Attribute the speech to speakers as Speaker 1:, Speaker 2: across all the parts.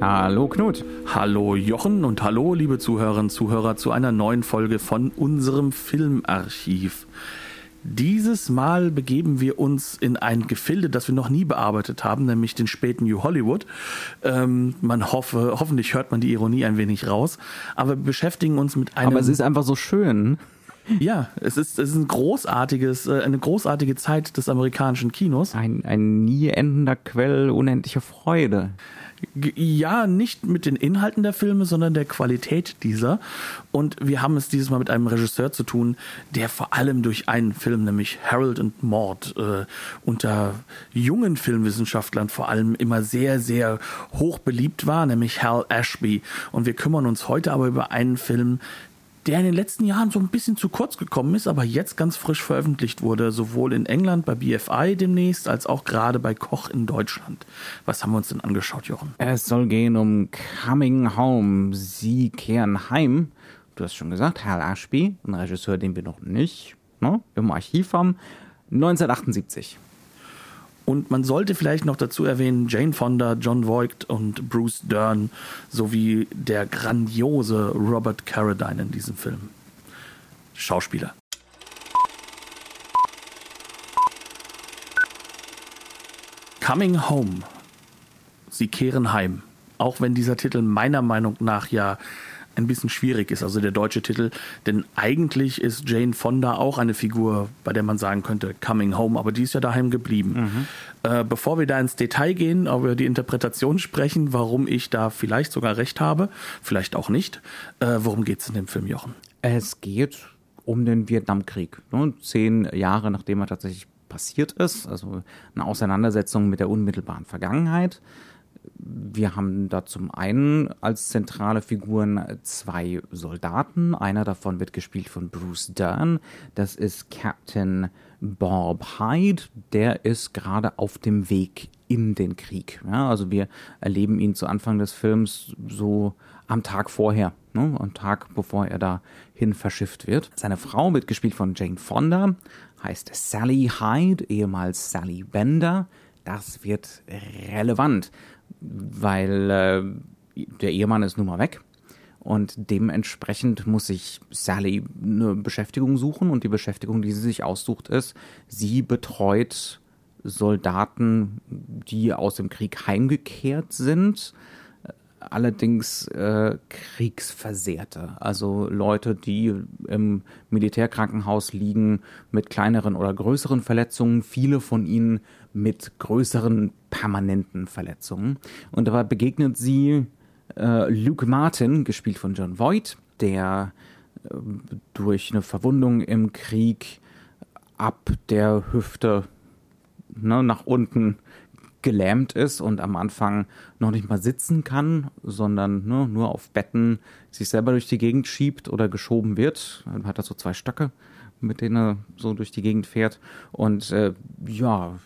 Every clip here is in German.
Speaker 1: Hallo Knut.
Speaker 2: Hallo Jochen und hallo liebe Zuhörerinnen und Zuhörer zu einer neuen Folge von unserem Filmarchiv. Dieses Mal begeben wir uns in ein Gefilde, das wir noch nie bearbeitet haben, nämlich den späten New Hollywood. Ähm, man hoffe, hoffentlich hört man die Ironie ein wenig raus, aber wir beschäftigen uns mit einem.
Speaker 1: Aber es ist einfach so schön.
Speaker 2: Ja, es ist, es ist ein großartiges, äh, eine großartige Zeit des amerikanischen Kinos.
Speaker 1: Ein, ein nie endender Quell unendlicher Freude.
Speaker 2: Ja, nicht mit den Inhalten der Filme, sondern der Qualität dieser. Und wir haben es dieses Mal mit einem Regisseur zu tun, der vor allem durch einen Film, nämlich Harold and Maud, äh, unter jungen Filmwissenschaftlern vor allem immer sehr, sehr hoch beliebt war, nämlich Hal Ashby. Und wir kümmern uns heute aber über einen Film, der in den letzten Jahren so ein bisschen zu kurz gekommen ist, aber jetzt ganz frisch veröffentlicht wurde, sowohl in England bei BFI demnächst, als auch gerade bei Koch in Deutschland. Was haben wir uns denn angeschaut, Jochen?
Speaker 1: Es soll gehen um Coming Home. Sie kehren heim. Du hast schon gesagt, Hal Ashby, ein Regisseur, den wir noch nicht ne, im Archiv haben. 1978.
Speaker 2: Und man sollte vielleicht noch dazu erwähnen, Jane Fonda, John Voight und Bruce Dern sowie der grandiose Robert Carradine in diesem Film. Schauspieler. Coming Home. Sie kehren heim. Auch wenn dieser Titel meiner Meinung nach ja ein bisschen schwierig ist, also der deutsche Titel. Denn eigentlich ist Jane Fonda auch eine Figur, bei der man sagen könnte, Coming Home, aber die ist ja daheim geblieben. Mhm. Äh, bevor wir da ins Detail gehen, über die Interpretation sprechen, warum ich da vielleicht sogar recht habe, vielleicht auch nicht, äh, worum geht es in dem Film, Jochen?
Speaker 1: Es geht um den Vietnamkrieg. Ne? Zehn Jahre nachdem er tatsächlich passiert ist, also eine Auseinandersetzung mit der unmittelbaren Vergangenheit wir haben da zum einen als zentrale Figuren zwei Soldaten. Einer davon wird gespielt von Bruce Dern. Das ist Captain Bob Hyde. Der ist gerade auf dem Weg in den Krieg. Ja, also wir erleben ihn zu Anfang des Films so am Tag vorher, ne, am Tag bevor er dahin verschifft wird. Seine Frau wird gespielt von Jane Fonda, heißt Sally Hyde, ehemals Sally Bender. Das wird relevant weil äh, der Ehemann ist nun mal weg. Und dementsprechend muss sich Sally eine Beschäftigung suchen. Und die Beschäftigung, die sie sich aussucht, ist, sie betreut Soldaten, die aus dem Krieg heimgekehrt sind. Allerdings äh, Kriegsversehrte, also Leute, die im Militärkrankenhaus liegen mit kleineren oder größeren Verletzungen, viele von ihnen mit größeren permanenten Verletzungen. Und dabei begegnet sie äh, Luke Martin, gespielt von John Voight, der äh, durch eine Verwundung im Krieg ab der Hüfte ne, nach unten gelähmt ist und am Anfang noch nicht mal sitzen kann, sondern ne, nur auf Betten sich selber durch die Gegend schiebt oder geschoben wird. Dann hat er so zwei Stöcke mit denen er so durch die Gegend fährt. Und äh, ja,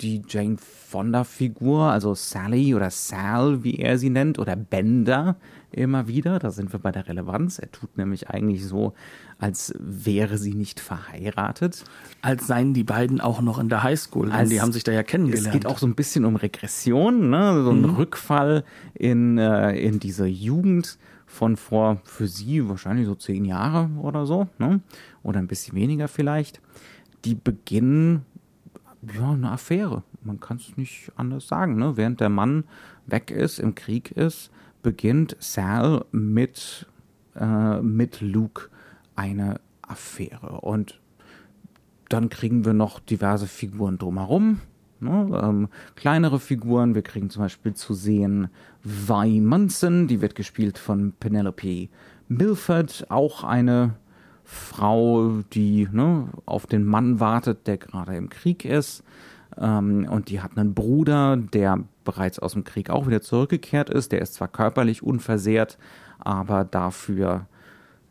Speaker 1: die Jane Fonda-Figur, also Sally oder Sal, wie er sie nennt, oder Bender immer wieder, da sind wir bei der Relevanz. Er tut nämlich eigentlich so, als wäre sie nicht verheiratet.
Speaker 2: Als seien die beiden auch noch in der Highschool, denn die haben sich da ja kennengelernt.
Speaker 1: Es geht auch so ein bisschen um Regression, ne? so ein mhm. Rückfall in, äh, in diese Jugend von vor für sie wahrscheinlich so zehn Jahre oder so, ne? oder ein bisschen weniger vielleicht, die beginnen ja eine Affäre. Man kann es nicht anders sagen. Ne? Während der Mann weg ist, im Krieg ist, beginnt Sal mit, äh, mit Luke eine Affäre. Und dann kriegen wir noch diverse Figuren drumherum. Ne? Ähm, kleinere Figuren. Wir kriegen zum Beispiel zu sehen Vi Munson, die wird gespielt von Penelope Milford, auch eine Frau, die ne, auf den Mann wartet, der gerade im Krieg ist. Ähm, und die hat einen Bruder, der bereits aus dem Krieg auch wieder zurückgekehrt ist. Der ist zwar körperlich unversehrt, aber dafür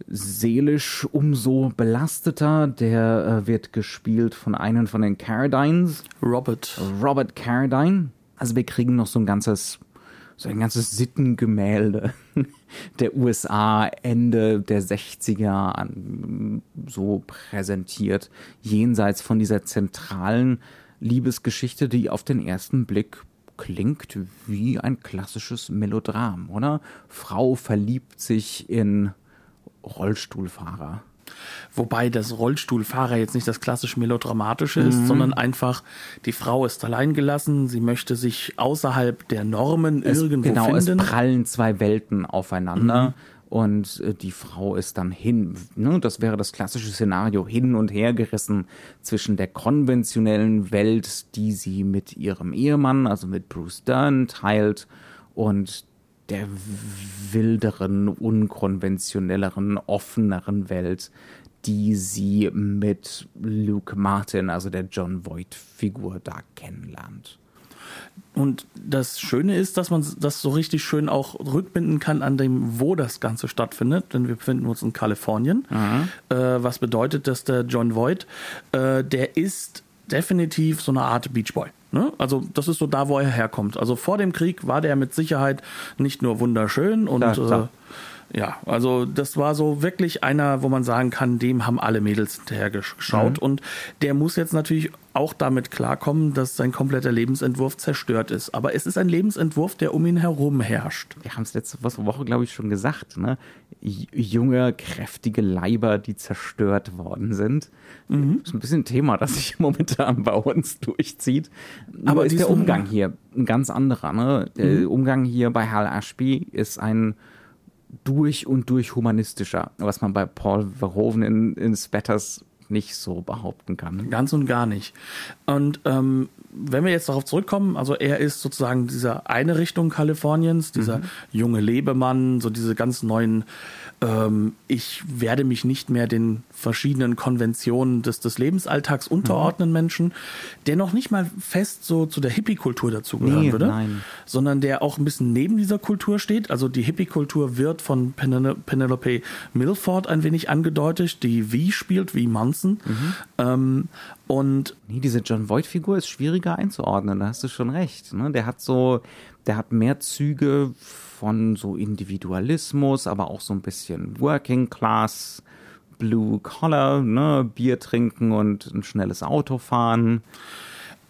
Speaker 1: seelisch umso belasteter. Der äh, wird gespielt von einem von den Carradines.
Speaker 2: Robert.
Speaker 1: Robert Carradine. Also wir kriegen noch so ein ganzes, so ein ganzes Sittengemälde der USA Ende der 60er an, so präsentiert, jenseits von dieser zentralen Liebesgeschichte, die auf den ersten Blick klingt wie ein klassisches Melodram, oder? Frau verliebt sich in Rollstuhlfahrer.
Speaker 2: Wobei das Rollstuhlfahrer jetzt nicht das klassisch melodramatische ist, mhm. sondern einfach die Frau ist allein gelassen, sie möchte sich außerhalb der Normen
Speaker 1: es,
Speaker 2: irgendwo
Speaker 1: genau,
Speaker 2: finden.
Speaker 1: Genau, es prallen zwei Welten aufeinander. Mhm und äh, die Frau ist dann hin. Ne? Das wäre das klassische Szenario, hin und her gerissen zwischen der konventionellen Welt, die sie mit ihrem Ehemann, also mit Bruce Dern, teilt, und der wilderen, unkonventionelleren, offeneren Welt, die sie mit Luke Martin, also der John Voight-Figur, da kennenlernt.
Speaker 2: Und das Schöne ist, dass man das so richtig schön auch rückbinden kann an dem, wo das Ganze stattfindet. Denn wir befinden uns in Kalifornien. Mhm. Äh, was bedeutet, dass der John Voight, äh, der ist definitiv so eine Art Beachboy. Ne? Also das ist so da, wo er herkommt. Also vor dem Krieg war der mit Sicherheit nicht nur wunderschön und klar, klar. Äh, ja, also das war so wirklich einer, wo man sagen kann, dem haben alle Mädels hinterher geschaut. Mhm. Und der muss jetzt natürlich auch damit klarkommen, dass sein kompletter Lebensentwurf zerstört ist. Aber es ist ein Lebensentwurf, der um ihn herum herrscht.
Speaker 1: Wir haben es letzte Woche, glaube ich, schon gesagt. Ne? Junge, kräftige Leiber, die zerstört worden sind. Mhm. Das ist ein bisschen ein Thema, das sich momentan bei uns durchzieht. Aber ist der Umgang hier ein ganz anderer. Ne? Der mhm. Umgang hier bei Hal Ashby ist ein durch und durch humanistischer, was man bei Paul Verhoeven in, in Spatters nicht so behaupten kann.
Speaker 2: Ganz und gar nicht. Und ähm, wenn wir jetzt darauf zurückkommen, also er ist sozusagen dieser eine Richtung Kaliforniens, dieser mhm. junge Lebemann, so diese ganz neuen ähm, ich werde mich nicht mehr den verschiedenen Konventionen des, des Lebensalltags unterordnen, mhm. Menschen, der noch nicht mal fest so zu der Hippie-Kultur dazugehören nee, würde, nein. sondern der auch ein bisschen neben dieser Kultur steht. Also die Hippie-Kultur wird von Penelope Milford ein wenig angedeutet, die wie spielt, wie Manson. Mhm. Ähm, und
Speaker 1: nee, diese John Voight-Figur ist schwieriger einzuordnen, da hast du schon recht. Ne? Der hat so, der hat mehr Züge von so Individualismus, aber auch so ein bisschen Working Class, Blue Collar, ne, Bier trinken und ein schnelles Auto fahren.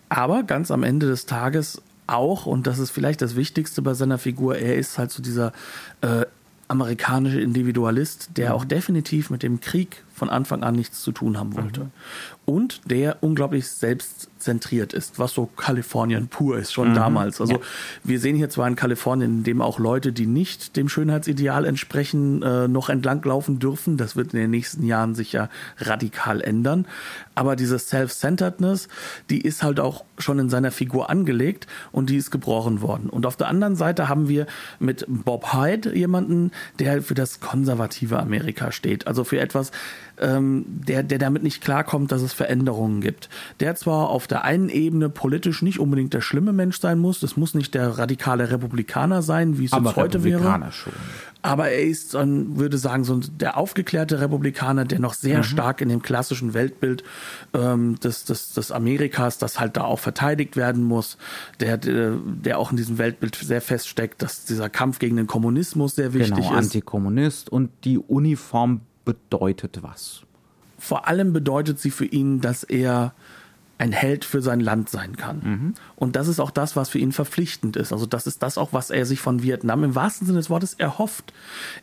Speaker 2: Aber ganz am Ende des Tages auch, und das ist vielleicht das Wichtigste bei seiner Figur, er ist halt so dieser äh, amerikanische Individualist, der mhm. auch definitiv mit dem Krieg von Anfang an nichts zu tun haben wollte. Mhm. Und der unglaublich selbstzentriert ist, was so Kalifornien pur ist, schon mhm. damals. Also ja. wir sehen hier zwar in Kalifornien, in dem auch Leute, die nicht dem Schönheitsideal entsprechen, äh, noch entlanglaufen dürfen. Das wird in den nächsten Jahren sich ja radikal ändern. Aber diese Self-Centeredness, die ist halt auch schon in seiner Figur angelegt und die ist gebrochen worden. Und auf der anderen Seite haben wir mit Bob Hyde jemanden, der für das konservative Amerika steht. Also für etwas, ähm, der, der damit nicht klarkommt, dass es Veränderungen gibt. Der zwar auf der einen Ebene politisch nicht unbedingt der schlimme Mensch sein muss, das muss nicht der radikale Republikaner sein, wie es jetzt heute wäre. Schon. Aber er ist, dann würde sagen, so der aufgeklärte Republikaner, der noch sehr mhm. stark in dem klassischen Weltbild ähm, des, des, des Amerikas, das halt da auch verteidigt werden muss, der, der, der auch in diesem Weltbild sehr feststeckt, dass dieser Kampf gegen den Kommunismus sehr wichtig genau,
Speaker 1: ist. Antikommunist und die Uniform bedeutet was?
Speaker 2: Vor allem bedeutet sie für ihn, dass er ein Held für sein Land sein kann. Mhm. Und das ist auch das, was für ihn verpflichtend ist. Also das ist das auch, was er sich von Vietnam im wahrsten Sinne des Wortes erhofft.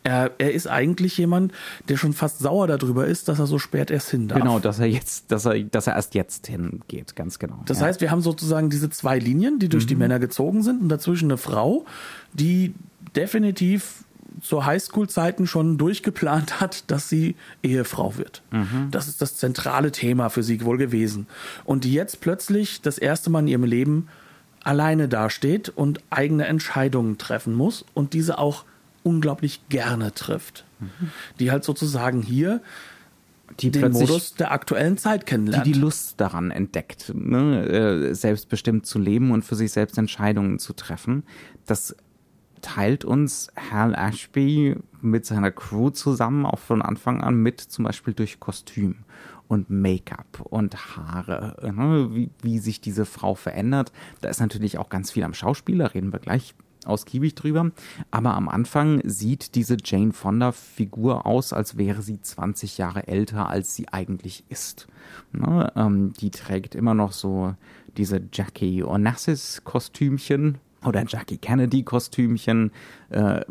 Speaker 2: Er, er ist eigentlich jemand, der schon fast sauer darüber ist, dass er so spät erst hin darf.
Speaker 1: Genau, dass er jetzt, dass er, dass er erst jetzt hingeht, ganz genau.
Speaker 2: Das ja. heißt, wir haben sozusagen diese zwei Linien, die durch mhm. die Männer gezogen sind und dazwischen eine Frau, die definitiv zur Highschool-Zeiten schon durchgeplant hat, dass sie Ehefrau wird. Mhm. Das ist das zentrale Thema für sie wohl gewesen. Und die jetzt plötzlich das erste Mal in ihrem Leben alleine dasteht und eigene Entscheidungen treffen muss und diese auch unglaublich gerne trifft. Mhm. Die halt sozusagen hier die den Modus der aktuellen Zeit kennenlernt.
Speaker 1: Die die Lust daran entdeckt, ne? Äh, selbstbestimmt zu leben und für sich selbst Entscheidungen zu treffen. Das teilt uns Hal Ashby mit seiner Crew zusammen, auch von Anfang an mit, zum Beispiel durch Kostüm und Make-up und Haare, ne? wie, wie sich diese Frau verändert. Da ist natürlich auch ganz viel am Schauspieler, reden wir gleich ausgiebig drüber. Aber am Anfang sieht diese Jane Fonda-Figur aus, als wäre sie 20 Jahre älter, als sie eigentlich ist. Ne? Ähm, die trägt immer noch so diese Jackie Onassis-Kostümchen, oder Jackie Kennedy Kostümchen, äh,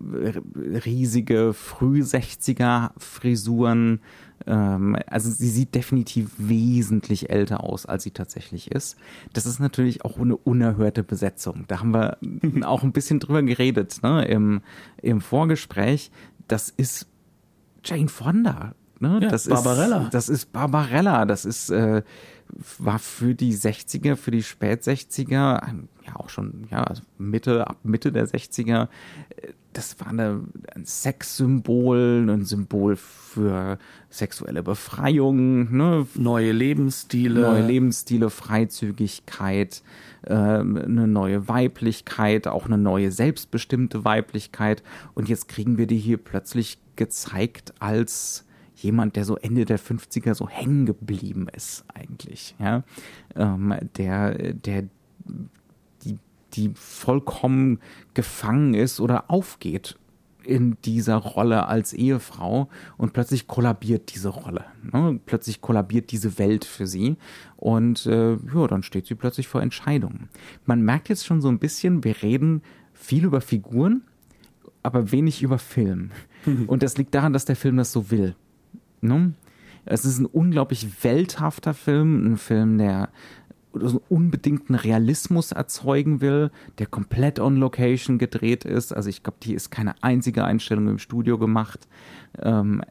Speaker 1: riesige früh 60er Frisuren. Ähm, also sie sieht definitiv wesentlich älter aus, als sie tatsächlich ist. Das ist natürlich auch eine unerhörte Besetzung. Da haben wir auch ein bisschen drüber geredet ne, im, im Vorgespräch. Das ist Jane Fonda. Ne?
Speaker 2: Ja,
Speaker 1: das
Speaker 2: Barbarella.
Speaker 1: Ist, das ist Barbarella. Das ist äh, war für die 60er, für die Spät 60er, ja auch schon, ja, also Mitte, ab Mitte der 60er, das war eine, ein Sexsymbol, ein Symbol für sexuelle Befreiung, ne?
Speaker 2: neue Lebensstile.
Speaker 1: Neue Lebensstile, Freizügigkeit, äh, eine neue Weiblichkeit, auch eine neue selbstbestimmte Weiblichkeit. Und jetzt kriegen wir die hier plötzlich gezeigt als jemand, der so Ende der 50er so hängen geblieben ist, eigentlich, ja, ähm, der, der die, die vollkommen gefangen ist oder aufgeht in dieser Rolle als Ehefrau und plötzlich kollabiert diese Rolle. Ne? Plötzlich kollabiert diese Welt für sie und äh, ja, dann steht sie plötzlich vor Entscheidungen. Man merkt jetzt schon so ein bisschen, wir reden viel über Figuren, aber wenig über Film. Und das liegt daran, dass der Film das so will. Ne? Es ist ein unglaublich welthafter Film, ein Film, der so unbedingten Realismus erzeugen will, der komplett on Location gedreht ist. Also ich glaube, die ist keine einzige Einstellung im Studio gemacht, ähm,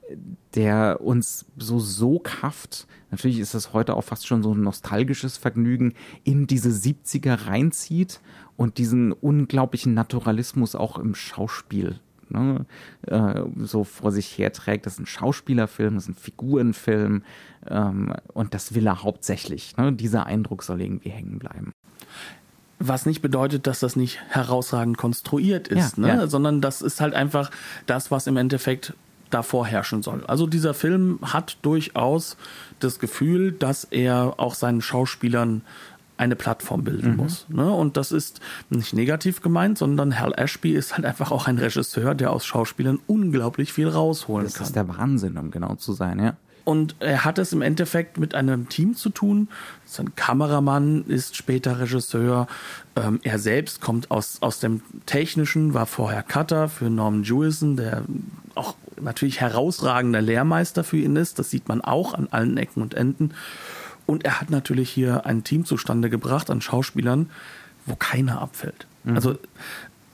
Speaker 1: der uns so soghaft, natürlich ist das heute auch fast schon so ein nostalgisches Vergnügen, in diese 70er reinzieht und diesen unglaublichen Naturalismus auch im Schauspiel ne, äh, so vor sich herträgt. Das ist ein Schauspielerfilm, das ist ein Figurenfilm ähm, und das will er hauptsächlich. Ne? Dieser Eindruck soll irgendwie hängen bleiben.
Speaker 2: Was nicht bedeutet, dass das nicht herausragend konstruiert ist,
Speaker 1: ja,
Speaker 2: ne?
Speaker 1: ja.
Speaker 2: sondern das ist halt einfach das, was im Endeffekt davor herrschen soll. Also dieser Film hat durchaus das Gefühl, dass er auch seinen Schauspielern eine Plattform bilden mhm. muss. Ne? Und das ist nicht negativ gemeint, sondern Hal Ashby ist halt einfach auch ein Regisseur, der aus Schauspielern unglaublich viel rausholen
Speaker 1: das
Speaker 2: kann.
Speaker 1: Das ist der Wahnsinn, um genau zu sein, ja.
Speaker 2: Und er hat es im Endeffekt mit einem Team zu tun. Sein Kameramann ist später Regisseur. Ähm, er selbst kommt aus, aus dem Technischen, war vorher Cutter für Norman Jewison, der auch natürlich herausragender Lehrmeister für ihn ist. Das sieht man auch an allen Ecken und Enden. Und er hat natürlich hier ein Team zustande gebracht an Schauspielern, wo keiner abfällt. Mhm. Also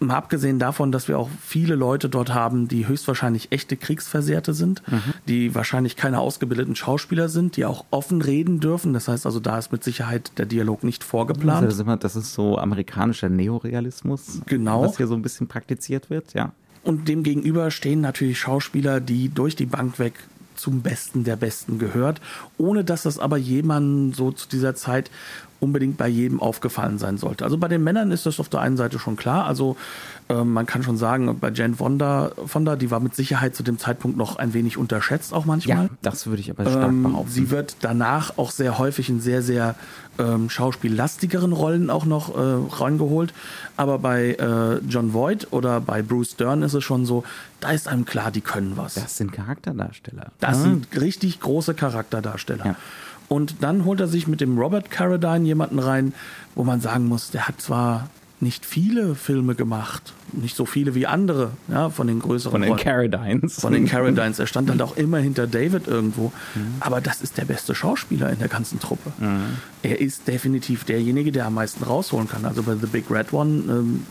Speaker 2: mal abgesehen davon, dass wir auch viele Leute dort haben, die höchstwahrscheinlich echte Kriegsversehrte sind, mhm. die wahrscheinlich keine ausgebildeten Schauspieler sind, die auch offen reden dürfen. Das heißt also, da ist mit Sicherheit der Dialog nicht vorgeplant.
Speaker 1: Also das ist so amerikanischer Neorealismus,
Speaker 2: genau.
Speaker 1: was hier so ein bisschen praktiziert wird, ja.
Speaker 2: Und dem gegenüber stehen natürlich Schauspieler, die durch die Bank weg zum Besten der Besten gehört, ohne dass das aber jemandem so zu dieser Zeit unbedingt bei jedem aufgefallen sein sollte. Also bei den Männern ist das auf der einen Seite schon klar. Also äh, man kann schon sagen, bei Jane Fonda, Fonda, die war mit Sicherheit zu dem Zeitpunkt noch ein wenig unterschätzt, auch manchmal. Ja,
Speaker 1: das würde ich aber stark ähm, behaupten.
Speaker 2: Sie wird danach auch sehr häufig in sehr, sehr ähm, schauspiellastigeren Rollen auch noch äh, reingeholt. Aber bei äh, John Voight oder bei Bruce Dern ist es schon so, da ist einem klar, die können was.
Speaker 1: Das sind Charakterdarsteller.
Speaker 2: Das mhm. sind richtig große Charakterdarsteller. Ja. Und dann holt er sich mit dem Robert Carradine jemanden rein, wo man sagen muss, der hat zwar nicht viele Filme gemacht, nicht so viele wie andere, ja, von den größeren.
Speaker 1: Von den Carradines.
Speaker 2: Von den Carradines. Er stand dann auch immer hinter David irgendwo. Mhm. Aber das ist der beste Schauspieler in der ganzen Truppe. Mhm. Er ist definitiv derjenige, der am meisten rausholen kann. Also bei The Big Red One ähm,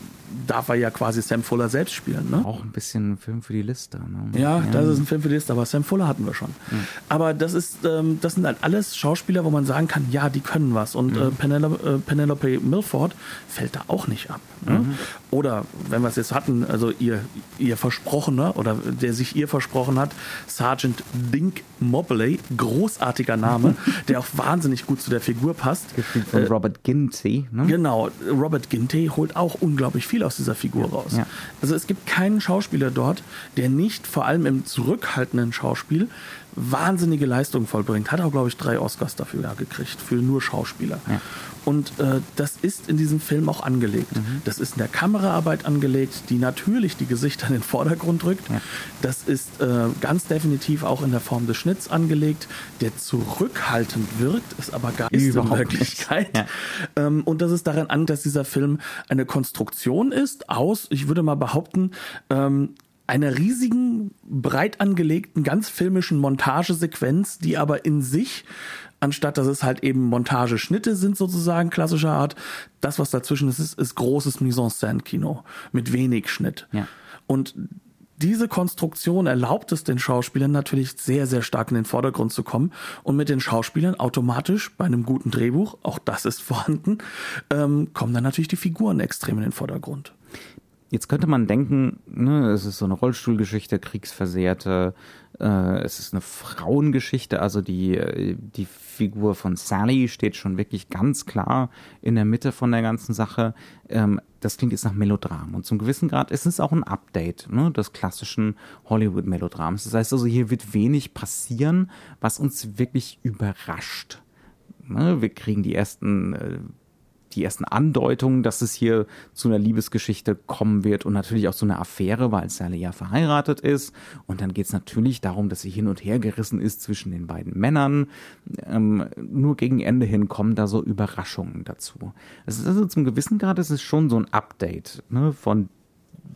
Speaker 2: darf er ja quasi Sam Fuller selbst spielen. Ne?
Speaker 1: Auch ein bisschen ein Film für die Liste. Ne?
Speaker 2: Ja, ja, das ist ein Film für die Liste, aber Sam Fuller hatten wir schon. Mhm. Aber das ist, ähm, das sind halt alles Schauspieler, wo man sagen kann, ja, die können was. Und mhm. äh, Penelope, äh, Penelope, Milford fällt da auch nicht ab. Ne? Mhm. Oder wenn wir es jetzt hatten, also ihr, ihr Versprochener oder der sich ihr versprochen hat, Sergeant Dink Mobley, großartiger Name, der auch wahnsinnig gut zu der Figur passt.
Speaker 1: Gespielt von äh, Robert Ginty.
Speaker 2: Ne? Genau, Robert Ginty holt auch unglaublich viel aus dieser Figur ja. raus. Ja. Also es gibt keinen Schauspieler dort, der nicht vor allem im zurückhaltenden Schauspiel wahnsinnige Leistung vollbringt. Hat auch, glaube ich, drei Oscars dafür ja, gekriegt, für nur Schauspieler. Ja. Und äh, das ist in diesem Film auch angelegt. Mhm. Das ist in der Kameraarbeit angelegt, die natürlich die Gesichter in den Vordergrund rückt. Ja. Das ist äh, ganz definitiv auch in der Form des Schnitts angelegt, der zurückhaltend wirkt, ist aber gar nicht in Wirklichkeit. Ja. Ähm, und das ist daran an, dass dieser Film eine Konstruktion ist aus, ich würde mal behaupten, ähm, einer riesigen, breit angelegten, ganz filmischen Montagesequenz, die aber in sich anstatt dass es halt eben Montageschnitte sind sozusagen klassischer Art, das was dazwischen ist, ist, ist großes Mise-en-Scène-Kino mit wenig Schnitt. Ja. Und diese Konstruktion erlaubt es den Schauspielern natürlich sehr, sehr stark in den Vordergrund zu kommen und mit den Schauspielern automatisch bei einem guten Drehbuch, auch das ist vorhanden, ähm, kommen dann natürlich die Figuren extrem in den Vordergrund.
Speaker 1: Jetzt könnte man denken, ne, es ist so eine Rollstuhlgeschichte, Kriegsversehrte, äh, es ist eine Frauengeschichte, also die, äh, die Figur von Sally steht schon wirklich ganz klar in der Mitte von der ganzen Sache. Ähm, das klingt jetzt nach Melodram. Und zum gewissen Grad ist es auch ein Update ne, des klassischen Hollywood-Melodrams. Das heißt also, hier wird wenig passieren, was uns wirklich überrascht. Ne, wir kriegen die ersten äh, die ersten Andeutungen, dass es hier zu einer Liebesgeschichte kommen wird und natürlich auch zu einer Affäre, weil Sally ja verheiratet ist. Und dann geht es natürlich darum, dass sie hin und her gerissen ist zwischen den beiden Männern. Ähm, nur gegen Ende hin kommen da so Überraschungen dazu. Es ist also zum gewissen Grad, es ist schon so ein Update ne, von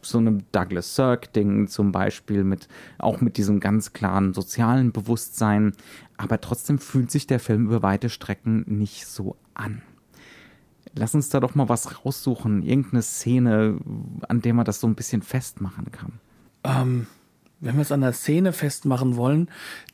Speaker 1: so einem Douglas Sirk-Ding zum Beispiel, mit, auch mit diesem ganz klaren sozialen Bewusstsein. Aber trotzdem fühlt sich der Film über weite Strecken nicht so an. Lass uns da doch mal was raussuchen, irgendeine Szene, an der man das so ein bisschen festmachen kann.
Speaker 2: Ähm, wenn wir es an der Szene festmachen wollen,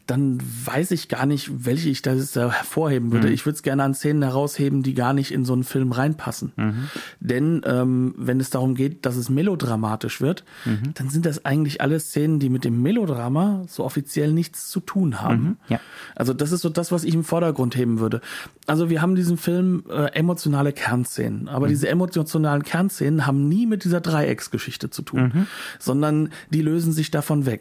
Speaker 2: dann weiß ich gar nicht, welche ich da hervorheben würde. Mhm. Ich würde es gerne an Szenen herausheben, die gar nicht in so einen Film reinpassen. Mhm. Denn ähm, wenn es darum geht, dass es melodramatisch wird, mhm. dann sind das eigentlich alle Szenen, die mit dem Melodrama so offiziell nichts zu tun haben. Mhm. Ja. Also das ist so das, was ich im Vordergrund heben würde. Also wir haben diesen Film äh, emotionale Kernszenen, aber mhm. diese emotionalen Kernszenen haben nie mit dieser Dreiecksgeschichte zu tun, mhm. sondern die lösen sich davon weg.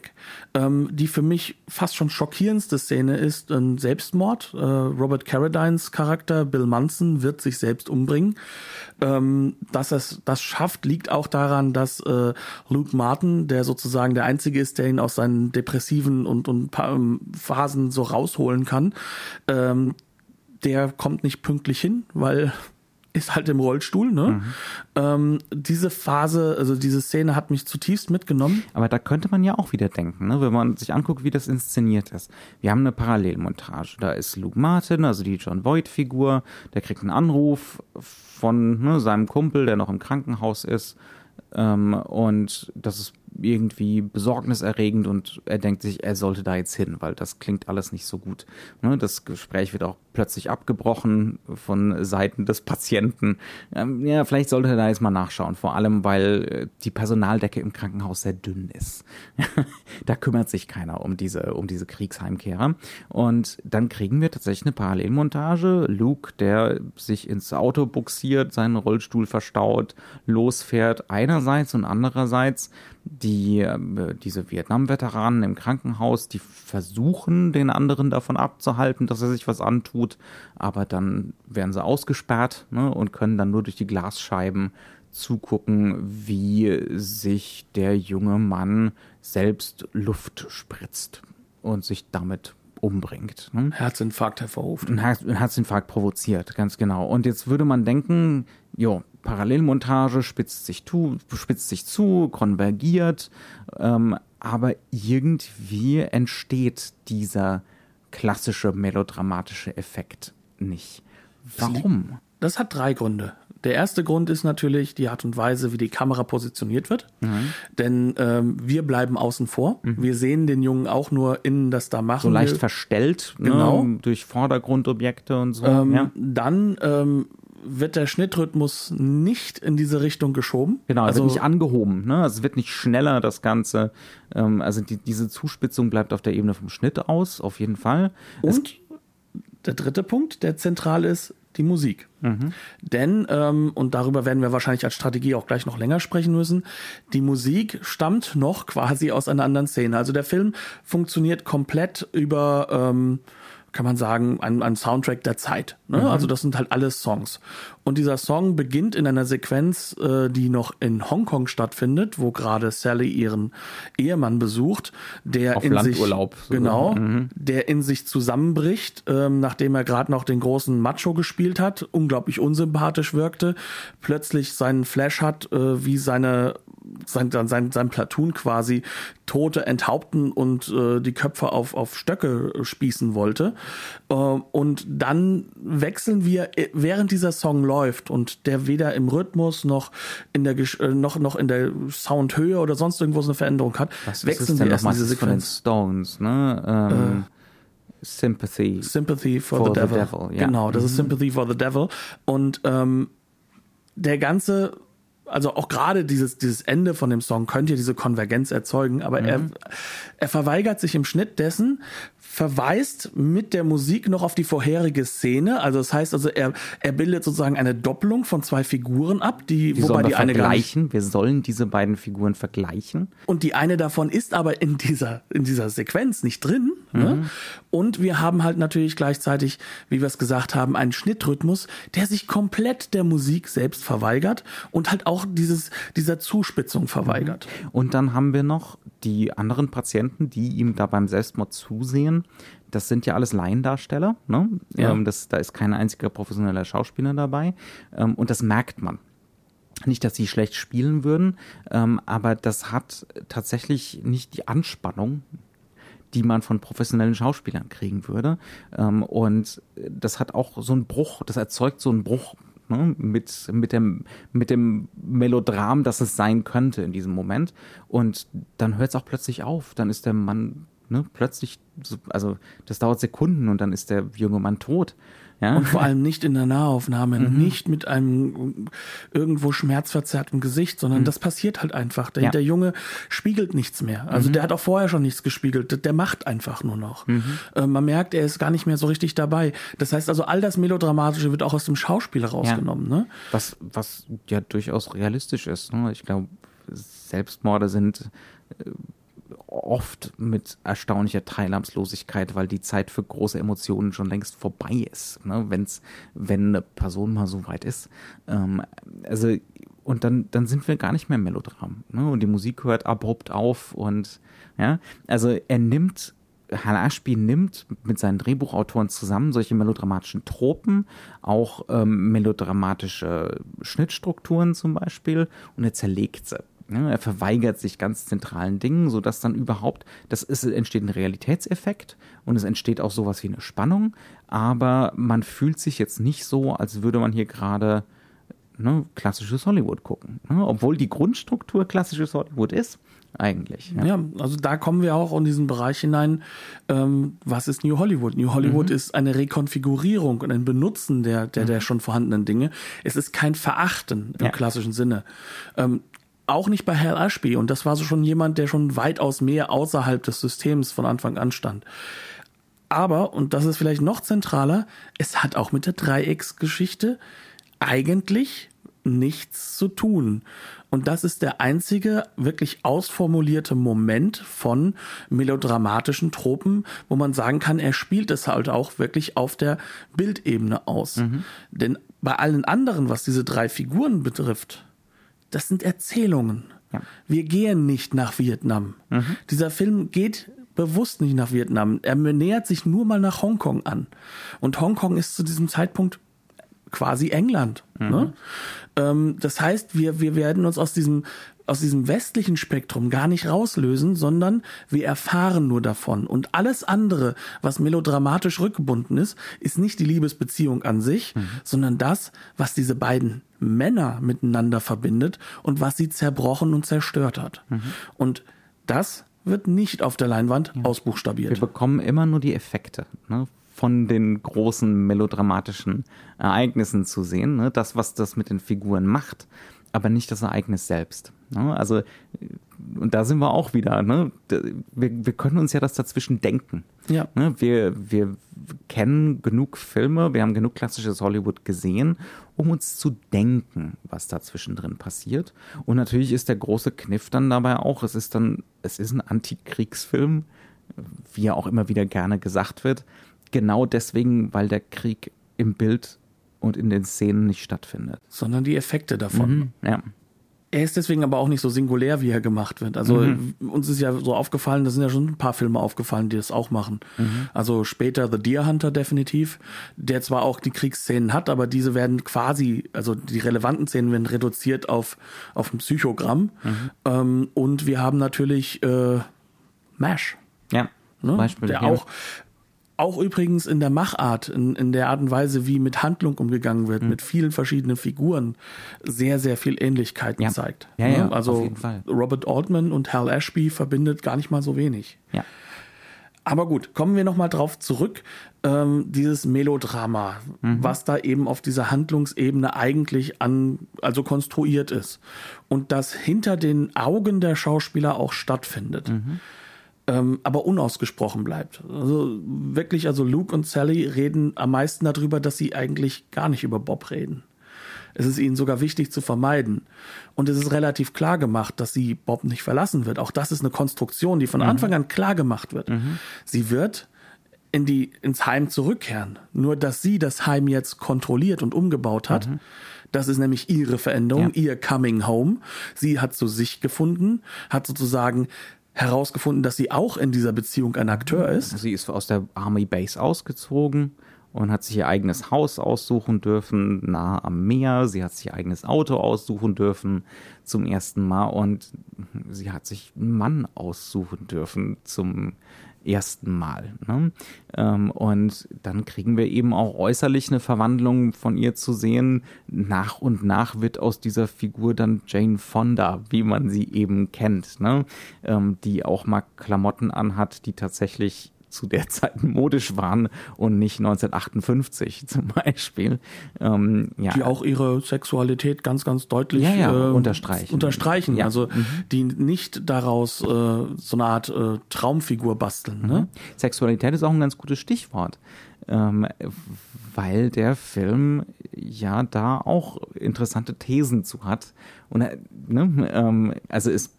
Speaker 2: Ähm, die für mich fast schon schockierend schockierendste Szene ist ein Selbstmord. Äh, Robert Carradines Charakter Bill Munson wird sich selbst umbringen. Ähm, dass er das schafft, liegt auch daran, dass äh, Luke Martin, der sozusagen der Einzige ist, der ihn aus seinen depressiven und, und ähm, Phasen so rausholen kann, ähm, der kommt nicht pünktlich hin, weil ist halt im Rollstuhl, ne? Mhm. Ähm, diese Phase, also diese Szene hat mich zutiefst mitgenommen.
Speaker 1: Aber da könnte man ja auch wieder denken, ne? wenn man sich anguckt, wie das inszeniert ist. Wir haben eine Parallelmontage. Da ist Luke Martin, also die John Voight-Figur, der kriegt einen Anruf von ne, seinem Kumpel, der noch im Krankenhaus ist. Ähm, und das ist irgendwie besorgniserregend und er denkt sich, er sollte da jetzt hin, weil das klingt alles nicht so gut. Ne? Das Gespräch wird auch plötzlich abgebrochen von Seiten des Patienten. Ähm, ja, vielleicht sollte er da jetzt mal nachschauen, vor allem weil äh, die Personaldecke im Krankenhaus sehr dünn ist. da kümmert sich keiner um diese, um diese Kriegsheimkehrer. Und dann kriegen wir tatsächlich eine Parallelmontage. Luke, der sich ins Auto buxiert, seinen Rollstuhl verstaut, losfährt einerseits und andererseits die, äh, diese Vietnam-Veteranen im Krankenhaus, die versuchen, den anderen davon abzuhalten, dass er sich was antut, aber dann werden sie ausgesperrt ne, und können dann nur durch die Glasscheiben zugucken, wie sich der junge Mann selbst Luft spritzt und sich damit umbringt.
Speaker 2: Ne? Herzinfarkt hervorruft.
Speaker 1: Ein, Her ein Herzinfarkt provoziert, ganz genau. Und jetzt würde man denken, jo, Parallelmontage spitzt sich, tu, spitzt sich zu, konvergiert, ähm, aber irgendwie entsteht dieser klassische melodramatische Effekt nicht. Warum?
Speaker 2: Das hat drei Gründe. Der erste Grund ist natürlich die Art und Weise, wie die Kamera positioniert wird.
Speaker 1: Mhm.
Speaker 2: Denn ähm, wir bleiben außen vor. Wir sehen den Jungen auch nur innen das da machen.
Speaker 1: So leicht
Speaker 2: Wir-
Speaker 1: verstellt,
Speaker 2: Genau.
Speaker 1: ne, durch Vordergrundobjekte und so.
Speaker 2: ähm,
Speaker 1: ja.
Speaker 2: Dann ähm, wird der Schnittrhythmus nicht in diese Richtung geschoben.
Speaker 1: Genau, also wird nicht angehoben, ne? Also es wird nicht schneller, das Ganze. Ähm, also die, diese Zuspitzung bleibt auf der Ebene vom Schnitt aus, auf jeden Fall.
Speaker 2: Und der dritte Punkt, der zentral ist, die Musik.
Speaker 1: Mhm.
Speaker 2: Denn, ähm, und darüber werden wir wahrscheinlich als Strategie auch gleich noch länger sprechen müssen, die Musik stammt noch quasi aus einer anderen Szene. Also der Film funktioniert komplett über, ähm, kann man sagen, ein, ein Soundtrack der Zeit. Ne? Also das sind halt alles Songs. Und dieser Song beginnt in einer Sequenz, äh, die noch in Hongkong stattfindet, wo gerade Sally ihren Ehemann besucht, der
Speaker 1: Auf
Speaker 2: in
Speaker 1: Landurlaub,
Speaker 2: sich
Speaker 1: so.
Speaker 2: genau,
Speaker 1: Mhm.
Speaker 2: der in sich zusammenbricht, ähm, nachdem er gerade noch den großen Macho gespielt hat, unglaublich unsympathisch wirkte, plötzlich seinen Flash hat, äh, wie seine sein, sein, sein Platoon quasi Tote enthaupten und äh, die Köpfe auf, auf Stöcke spießen wollte. Äh, und dann wechseln wir, äh, während dieser Song läuft und der weder im Rhythmus noch in der Gesch- äh, noch, noch in der Soundhöhe oder sonst irgendwo so eine Veränderung hat,
Speaker 1: was,
Speaker 2: wechseln wir erst diese Sequenz.
Speaker 1: Stones, ne? Ähm, Sympathy.
Speaker 2: Sympathy for,
Speaker 1: For
Speaker 2: the,
Speaker 1: the
Speaker 2: Devil.
Speaker 1: Devil, ja.
Speaker 2: Genau, das ist Sympathy for the Devil. Und ähm, der ganze, also auch gerade dieses, dieses Ende von dem Song könnte ja diese Konvergenz erzeugen, aber er, er verweigert sich im Schnitt dessen, verweist mit der Musik noch auf die vorherige Szene. Also das heißt also, er, er bildet sozusagen eine Doppelung von zwei Figuren ab, die,
Speaker 1: Die
Speaker 2: wobei die eine
Speaker 1: vergleichen. Wir sollen diese beiden Figuren vergleichen.
Speaker 2: und die eine davon ist aber in dieser, in dieser Sequenz nicht drin. Ne? Und wir haben halt natürlich gleichzeitig, wie wir es gesagt haben, einen Schnittrhythmus, der sich komplett der Musik selbst verweigert und halt auch dieses, dieser Zuspitzung verweigert.
Speaker 1: Und dann haben wir noch die anderen Patienten, die ihm da beim Selbstmord zusehen. Das sind ja alles Laiendarsteller. Ne?
Speaker 2: Ja.
Speaker 1: Ähm, das, da ist kein einziger professioneller Schauspieler dabei. Ähm, und das merkt man. Nicht, dass sie schlecht spielen würden, ähm, aber das hat tatsächlich nicht die Anspannung, die man von professionellen Schauspielern kriegen würde. Ähm, und das hat auch so einen Bruch, das erzeugt so einen Bruch ne, mit, mit, dem, mit dem Melodram, das es sein könnte in diesem Moment. Und dann hört es auch plötzlich auf. Dann ist der Mann ne, plötzlich, so, also das dauert Sekunden und dann ist der junge Mann tot. Ja?
Speaker 2: Und vor allem nicht in der Nahaufnahme, nicht mit einem irgendwo schmerzverzerrten Gesicht, sondern das passiert halt einfach. Der,
Speaker 1: Ja.
Speaker 2: der Junge spiegelt nichts mehr. Also der hat auch vorher schon nichts gespiegelt. Der- macht einfach nur noch. Äh, man merkt, er ist gar nicht mehr so richtig dabei. Das heißt also, all das Melodramatische wird auch aus dem Schauspiel rausgenommen. Ne?
Speaker 1: Was, was ja durchaus realistisch ist. Ne? Ich glaube, Selbstmorde sind äh, oft mit erstaunlicher Teilnahmslosigkeit, weil die Zeit für große Emotionen schon längst vorbei ist, ne? Wenn's, wenn eine Person mal so weit ist. Ähm, also, und dann, dann sind wir gar nicht mehr Melodram. Ne? Und die Musik hört abrupt auf und ja, also er nimmt Hal Ashby nimmt mit seinen Drehbuchautoren zusammen solche melodramatischen Tropen, auch ähm, melodramatische Schnittstrukturen zum Beispiel, und er zerlegt sie. Ne? Er verweigert sich ganz zentralen Dingen, sodass dann überhaupt, das ist, entsteht ein Realitätseffekt und es entsteht auch sowas wie eine Spannung, aber man fühlt sich jetzt nicht so, als würde man hier gerade ne, klassisches Hollywood gucken. Ne? Obwohl die Grundstruktur klassisches Hollywood ist, eigentlich. Ja.
Speaker 2: Ja, also da kommen wir auch in diesen Bereich hinein. Ähm, was ist New Hollywood? New Hollywood ist eine Rekonfigurierung und ein Benutzen der, der, der schon vorhandenen Dinge. Es ist kein Verachten im
Speaker 1: Ja.
Speaker 2: klassischen Sinne. Ähm, auch nicht bei Hal Ashby. Und das war so schon jemand, der schon weitaus mehr außerhalb des Systems von Anfang an stand. Aber, und das ist vielleicht noch zentraler, es hat auch mit der Dreiecksgeschichte eigentlich nichts zu tun. Und das ist der einzige wirklich ausformulierte Moment von melodramatischen Tropen, wo man sagen kann, er spielt es halt auch wirklich auf der Bildebene aus. Denn bei allen anderen, was diese drei Figuren betrifft, das sind Erzählungen.
Speaker 1: Ja.
Speaker 2: Wir gehen nicht nach Vietnam. Dieser Film geht bewusst nicht nach Vietnam. Er nähert sich nur mal nach Hongkong an. Und Hongkong ist zu diesem Zeitpunkt quasi England. Ne? Ähm, das heißt, wir, wir werden uns aus diesem aus diesem westlichen Spektrum gar nicht rauslösen, sondern wir erfahren nur davon. Und alles andere, was melodramatisch rückgebunden ist, ist nicht die Liebesbeziehung an sich, mhm. sondern das, was diese beiden Männer miteinander verbindet und was sie zerbrochen und zerstört hat. Mhm. Und das wird nicht auf der Leinwand ja. ausbuchstabiert.
Speaker 1: Wir bekommen immer nur die Effekte ne, von den großen melodramatischen Ereignissen zu sehen. Ne, das, was das mit den Figuren macht, aber nicht das Ereignis selbst. Ne? Also, und da sind wir auch wieder. Ne? Wir, wir können uns ja das dazwischen denken.
Speaker 2: Ja.
Speaker 1: Ne? Wir, wir kennen genug Filme, wir haben genug klassisches Hollywood gesehen, um uns zu denken, was da zwischendrin passiert. Und natürlich ist der große Kniff dann dabei auch, es ist dann, es ist ein Antikriegsfilm, wie ja auch immer wieder gerne gesagt wird. Genau deswegen, weil der Krieg im Bild und in den Szenen nicht stattfindet.
Speaker 2: Sondern die Effekte davon.
Speaker 1: Mhm, ja.
Speaker 2: Er ist deswegen aber auch nicht so singulär, wie er gemacht wird. Also mhm. uns ist ja so aufgefallen, da sind ja schon ein paar Filme aufgefallen, die das auch machen. Mhm. Also später The Deer Hunter definitiv, der zwar auch die Kriegsszenen hat, aber diese werden quasi, also die relevanten Szenen werden reduziert auf, auf ein Psychogramm. Mhm. Ähm, und wir haben natürlich äh, MASH.
Speaker 1: Ja.
Speaker 2: Ne? Beispiel, der ja. auch auch übrigens in der Machart, in, in der Art und Weise, wie mit Handlung umgegangen wird, mhm. mit vielen verschiedenen Figuren, sehr, sehr viel Ähnlichkeiten
Speaker 1: ja.
Speaker 2: zeigt.
Speaker 1: Ja, ja,
Speaker 2: also Robert Altman und Hal Ashby verbindet gar nicht mal so wenig.
Speaker 1: Ja.
Speaker 2: Aber gut, kommen wir nochmal drauf zurück. Ähm, dieses Melodrama, mhm. was da eben auf dieser Handlungsebene eigentlich an, also konstruiert ist. Und das hinter den Augen der Schauspieler auch stattfindet. Mhm ähm, aber unausgesprochen bleibt. Also wirklich, also Luke und Sally reden am meisten darüber, dass sie eigentlich gar nicht über Bob reden. Es ist ihnen sogar wichtig zu vermeiden. Und es ist relativ klar gemacht, dass sie Bob nicht verlassen wird. Auch das ist eine Konstruktion, die von mhm. Anfang an klar gemacht wird. Mhm. Sie wird in die, ins Heim zurückkehren. Nur, dass sie das Heim jetzt kontrolliert und umgebaut hat. Mhm. Das ist nämlich ihre Veränderung, ja. ihr Coming Home. Sie hat zu sich gefunden, hat sozusagen herausgefunden, dass sie auch in dieser Beziehung ein Akteur ist.
Speaker 1: Sie ist aus der Army Base ausgezogen und hat sich ihr eigenes Haus aussuchen dürfen, nah am Meer. Sie hat sich ihr eigenes Auto aussuchen dürfen zum ersten Mal und sie hat sich einen Mann aussuchen dürfen zum ersten Mal. Ne? Ähm, und dann kriegen wir eben auch äußerlich eine Verwandlung von ihr zu sehen. Nach und nach wird aus dieser Figur dann Jane Fonda, wie man sie eben kennt, ne? Ähm, die auch mal Klamotten anhat, die tatsächlich zu der Zeit modisch waren und nicht 1958 zum Beispiel.
Speaker 2: Ähm, ja. Die auch ihre Sexualität ganz, ganz deutlich
Speaker 1: ja, ja, äh, unterstreichen.
Speaker 2: unterstreichen. Also mhm. die nicht daraus äh, so eine Art äh, Traumfigur basteln. Ne? Mhm.
Speaker 1: Sexualität ist auch ein ganz gutes Stichwort. Ähm, weil der Film ja da auch interessante Thesen zu hat. Und äh, ne, ähm, also es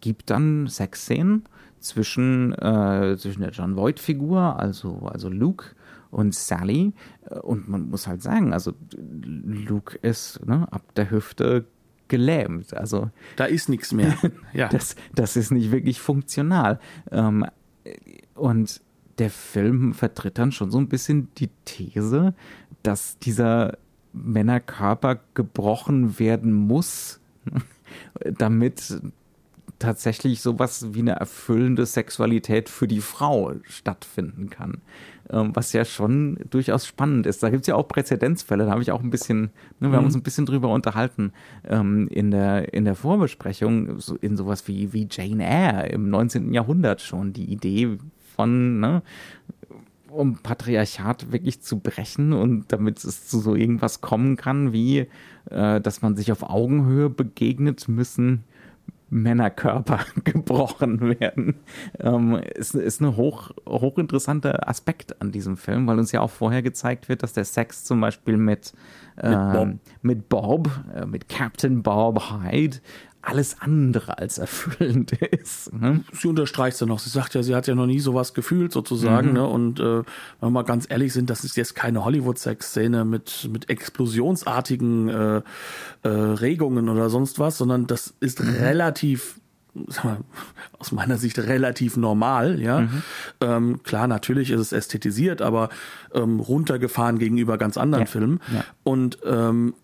Speaker 1: gibt dann Sexszenen, zwischen, äh, zwischen der John Voight-Figur, also, also Luke und Sally. Und man muss halt sagen, also Luke ist ne, ab der Hüfte gelähmt. Also
Speaker 2: da ist nichts mehr.
Speaker 1: Ja. das, das ist nicht wirklich funktional. Ähm, und der Film vertritt dann schon so ein bisschen die These, dass dieser Männerkörper gebrochen werden muss, damit tatsächlich sowas wie eine erfüllende Sexualität für die Frau stattfinden kann. Ähm, was ja schon durchaus spannend ist. Da gibt es ja auch Präzedenzfälle, da habe ich auch ein bisschen, ne, wir mhm. haben uns ein bisschen drüber unterhalten ähm, in, der, in der Vorbesprechung, so in sowas wie, wie Jane Eyre im 19. Jahrhundert schon, die Idee von, ne, um Patriarchat wirklich zu brechen und damit es zu so irgendwas kommen kann, wie äh, dass man sich auf Augenhöhe begegnet, müssen Männerkörper gebrochen werden. Ähm, ist, ist ein hoch, hochinteressanter Aspekt an diesem Film, weil uns ja auch vorher gezeigt wird, dass der Sex zum Beispiel mit, äh, mit Bob, mit, Bob äh, mit Captain Bob Hyde, alles andere als erfüllend ist. Ne?
Speaker 2: Sie unterstreicht es ja noch. Sie sagt ja, sie hat ja noch nie sowas gefühlt sozusagen. Mhm. Ne? Und äh, wenn wir mal ganz ehrlich sind, das ist jetzt keine Hollywood-Sex-Szene mit, mit explosionsartigen äh, äh, Regungen oder sonst was, sondern das ist mhm. relativ mal, aus meiner Sicht relativ normal, ja. Mhm. Ähm, klar, natürlich ist es ästhetisiert, aber ähm, runtergefahren gegenüber ganz anderen
Speaker 1: ja.
Speaker 2: Filmen.
Speaker 1: Ja.
Speaker 2: Und ähm,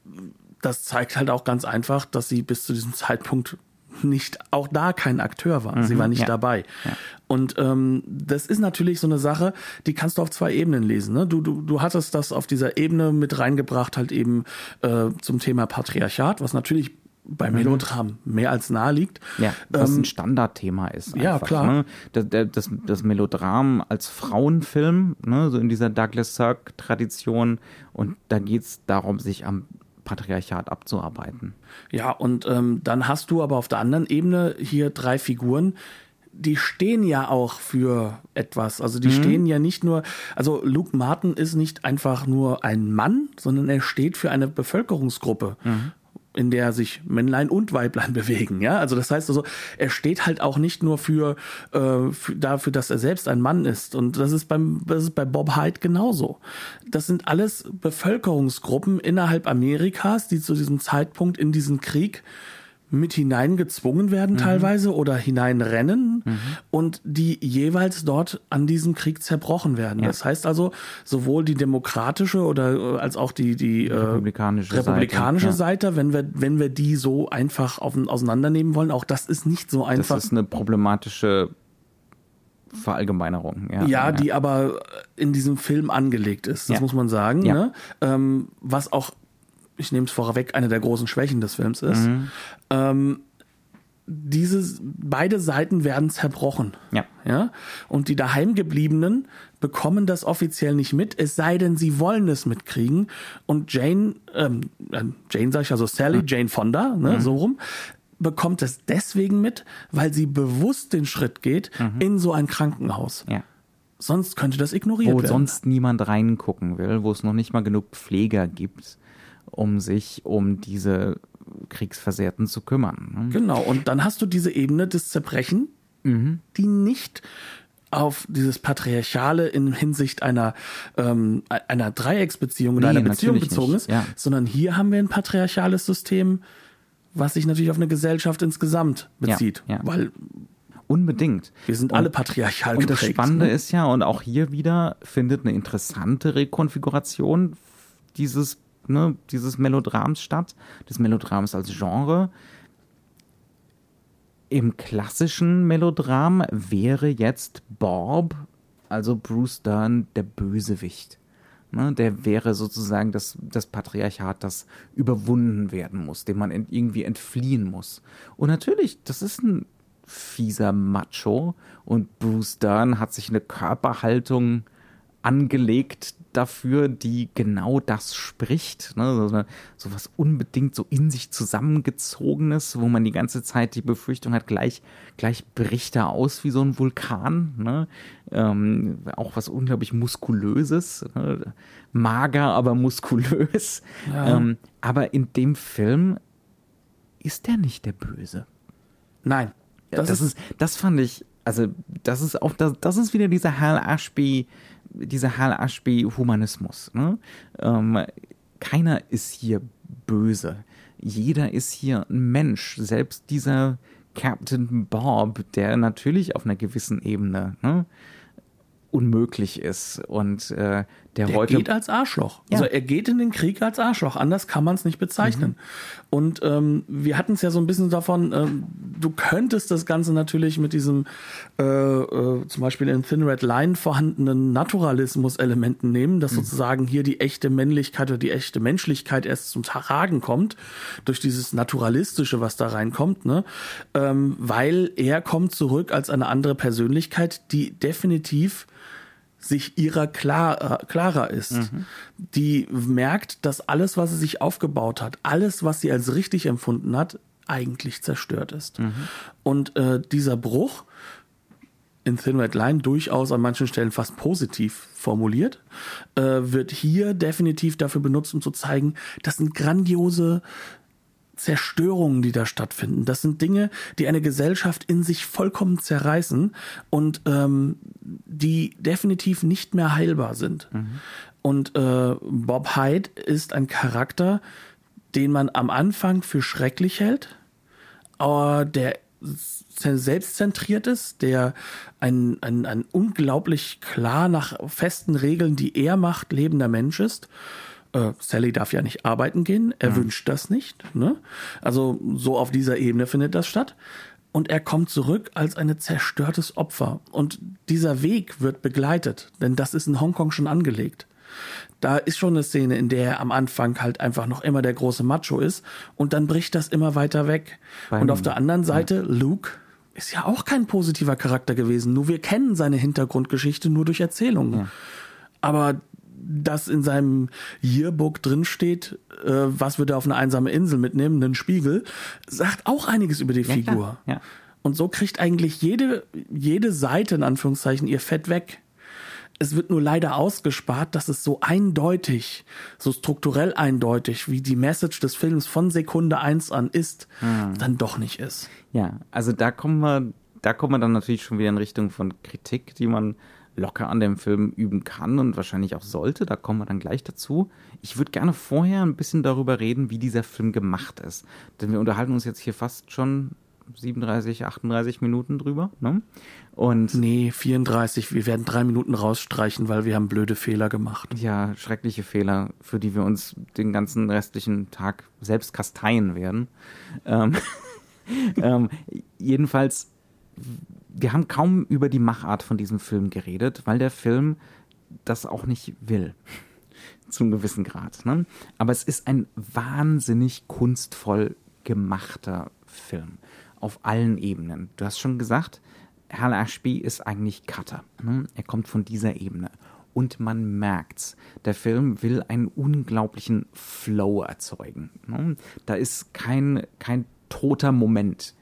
Speaker 2: das zeigt halt auch ganz einfach, dass sie bis zu diesem Zeitpunkt nicht auch da kein Akteur war. Sie war nicht
Speaker 1: ja.
Speaker 2: dabei. Und ähm, das ist natürlich so eine Sache, die kannst du auf zwei Ebenen lesen. Ne? Du, du, du hattest das auf dieser Ebene mit reingebracht, halt eben äh, zum Thema Patriarchat, was natürlich bei Melodram mehr als nahe liegt.
Speaker 1: Ja, was
Speaker 2: Ähm,
Speaker 1: ein Standardthema ist.
Speaker 2: ja,
Speaker 1: einfach,
Speaker 2: klar.
Speaker 1: Ne? Das, das, das Melodram als Frauenfilm, ne? so in dieser Douglas Sirk-Tradition. Und da geht es darum, sich am Patriarchat abzuarbeiten.
Speaker 2: Ja, und ähm, dann hast du aber auf der anderen Ebene hier drei Figuren, die stehen ja auch für etwas. Also die stehen ja nicht nur, also Luke Martin ist nicht einfach nur ein Mann, sondern er steht für eine Bevölkerungsgruppe. In der sich Männlein und Weiblein bewegen, ja. Also das heißt also, er steht halt auch nicht nur für, äh, für dafür, dass er selbst ein Mann ist. Und das ist beim, das ist bei Bob Hyde genauso. Das sind alles Bevölkerungsgruppen innerhalb Amerikas, die zu diesem Zeitpunkt in diesen Krieg mit hineingezwungen werden teilweise oder hineinrennen und die jeweils dort an diesem Krieg zerbrochen werden. Das heißt also, sowohl die demokratische oder äh, als auch die, die äh,
Speaker 1: Republikanische
Speaker 2: republikanische
Speaker 1: Seite,
Speaker 2: Seite, wenn wir, wenn wir die so einfach auf, auseinandernehmen wollen, auch das ist nicht so
Speaker 1: Das
Speaker 2: einfach.
Speaker 1: ist eine problematische Verallgemeinerung. Ja,
Speaker 2: ja, die aber in diesem Film angelegt ist, das
Speaker 1: Ja.
Speaker 2: muss man sagen.
Speaker 1: Ja.
Speaker 2: Ne? Ähm, was auch, ich nehme es vorweg, eine der großen Schwächen des Films ist.
Speaker 1: Mhm.
Speaker 2: Ähm, dieses, beide Seiten werden zerbrochen.
Speaker 1: Ja.
Speaker 2: Ja. Und die daheimgebliebenen bekommen das offiziell nicht mit, es sei denn, sie wollen es mitkriegen. Und Jane, ähm, äh, Jane sag ich also Sally, Jane Fonda, ne,
Speaker 1: Mhm.
Speaker 2: so rum, bekommt es deswegen mit, weil sie bewusst den Schritt geht in so ein Krankenhaus.
Speaker 1: ja.
Speaker 2: Sonst könnte das ignoriert
Speaker 1: Wo
Speaker 2: werden.
Speaker 1: sonst niemand reingucken will, wo es noch nicht mal genug Pfleger gibt, um sich um diese Kriegsversehrten zu kümmern. ne?
Speaker 2: Genau, und dann hast du diese Ebene des Zerbrechen,
Speaker 1: Mhm.
Speaker 2: die nicht auf dieses Patriarchale in Hinsicht einer, ähm, einer Dreiecksbeziehung oder
Speaker 1: Nee,
Speaker 2: einer Beziehung bezogen
Speaker 1: nicht,
Speaker 2: ist,
Speaker 1: ja.
Speaker 2: sondern hier haben wir ein patriarchales System, was sich natürlich auf eine Gesellschaft insgesamt bezieht.
Speaker 1: ja.
Speaker 2: Weil
Speaker 1: Unbedingt.
Speaker 2: wir sind alle patriarchal
Speaker 1: Und das
Speaker 2: geprägt.
Speaker 1: Spannende
Speaker 2: ne?
Speaker 1: ist ja, und auch hier wieder findet eine interessante Rekonfiguration dieses, ne, dieses Melodrams statt, des Melodrams als Genre. Im klassischen Melodram wäre jetzt Bob, also Bruce Dern, der Bösewicht. Ne, der wäre sozusagen das, das Patriarchat, das überwunden werden muss, dem man ent, irgendwie entfliehen muss. Und natürlich, das ist ein fieser Macho und Bruce Dern hat sich eine Körperhaltung angelegt dafür, die genau das spricht. Ne? So, was unbedingt so in sich zusammengezogenes, wo man die ganze Zeit die Befürchtung hat, gleich, gleich bricht er aus wie so ein Vulkan. Ne? Ähm, auch was unglaublich muskulöses. Ne? Mager, aber muskulös.
Speaker 2: Ja.
Speaker 1: Ähm, aber in dem Film ist er nicht der Böse.
Speaker 2: Nein.
Speaker 1: Das, das ist, das fand ich, also das ist auch, das, das ist wieder dieser Hal Ashby, dieser Hal Ashby Humanismus. Ne? Ähm, keiner ist hier böse. Jeder ist hier ein Mensch. Selbst dieser Captain Bob, der natürlich auf einer gewissen Ebene ne, unmöglich ist und äh, der,
Speaker 2: Der
Speaker 1: heute
Speaker 2: geht als Arschloch.
Speaker 1: Ja.
Speaker 2: Also er geht in den Krieg als Arschloch. Anders kann man es nicht bezeichnen. Und ähm, wir hatten es ja so ein bisschen davon, ähm, du könntest das Ganze natürlich mit diesem äh, äh, zum Beispiel in Thin Red Line vorhandenen Naturalismus-Elementen nehmen, dass sozusagen hier die echte Männlichkeit oder die echte Menschlichkeit erst zum Tragen kommt, durch dieses Naturalistische, was da reinkommt, ne? ähm, weil er kommt zurück als eine andere Persönlichkeit, die definitiv sich ihrer klar, äh, klarer ist. Die merkt, dass alles, was sie sich aufgebaut hat, alles, was sie als richtig empfunden hat, eigentlich zerstört ist. Und äh, dieser Bruch in Thin Red Line durchaus an manchen Stellen fast positiv formuliert, äh, wird hier definitiv dafür benutzt, um zu zeigen, das sind grandiose Zerstörungen, die da stattfinden. Das sind Dinge, die eine Gesellschaft in sich vollkommen zerreißen und ähm, die definitiv nicht mehr heilbar sind. Und äh, Bob Hyde ist ein Charakter, den man am Anfang für schrecklich hält, aber der selbstzentriert ist, der ein, ein, ein unglaublich klar nach festen Regeln, die er macht, lebender Mensch ist. Äh, Sally darf ja nicht arbeiten gehen, er ja. wünscht das nicht. Ne? Also so auf dieser Ebene findet das statt. Und er kommt zurück als ein zerstörtes Opfer. Und dieser Weg wird begleitet, denn das ist in Hongkong schon angelegt. Da ist schon eine Szene, in der er am Anfang halt einfach noch immer der große Macho ist und dann bricht das immer weiter weg. Beim, und auf der anderen Seite, ja. Luke ist ja auch kein positiver Charakter gewesen. Nur wir kennen seine Hintergrundgeschichte nur durch Erzählungen. Ja. Aber dass in seinem Yearbook drinsteht, äh, was wird er auf eine einsame Insel mitnehmen, einen Spiegel, sagt auch einiges über die ja, Figur. Ja. Und so kriegt eigentlich jede, jede Seite in Anführungszeichen ihr Fett weg. Es wird nur leider ausgespart, dass es so eindeutig, so strukturell eindeutig, wie die Message des Films von Sekunde eins an ist, hm. dann doch nicht ist.
Speaker 1: Ja, also da kommen wir, da kommen wir dann natürlich schon wieder in Richtung von Kritik, die man locker an dem Film üben kann und wahrscheinlich auch sollte. Da kommen wir dann gleich dazu. Ich würde gerne vorher ein bisschen darüber reden, wie dieser Film gemacht ist. Denn wir unterhalten uns jetzt hier fast schon 37, 38 Minuten drüber. Ne?
Speaker 2: Und nee, 34. Wir werden drei Minuten rausstreichen, weil wir haben blöde Fehler gemacht.
Speaker 1: Ja, schreckliche Fehler, für die wir uns den ganzen restlichen Tag selbst kasteien werden. Ähm, ähm, jedenfalls wir haben kaum über die Machart von diesem Film geredet, weil der Film das auch nicht will. Zum gewissen Grad. Ne? Aber es ist ein wahnsinnig kunstvoll gemachter Film. Auf allen Ebenen. Du hast schon gesagt, Hal Ashby ist eigentlich Cutter. Ne? Er kommt von dieser Ebene. Und man merkt's. Der Film will einen unglaublichen Flow erzeugen. Ne? Da ist kein, kein toter Moment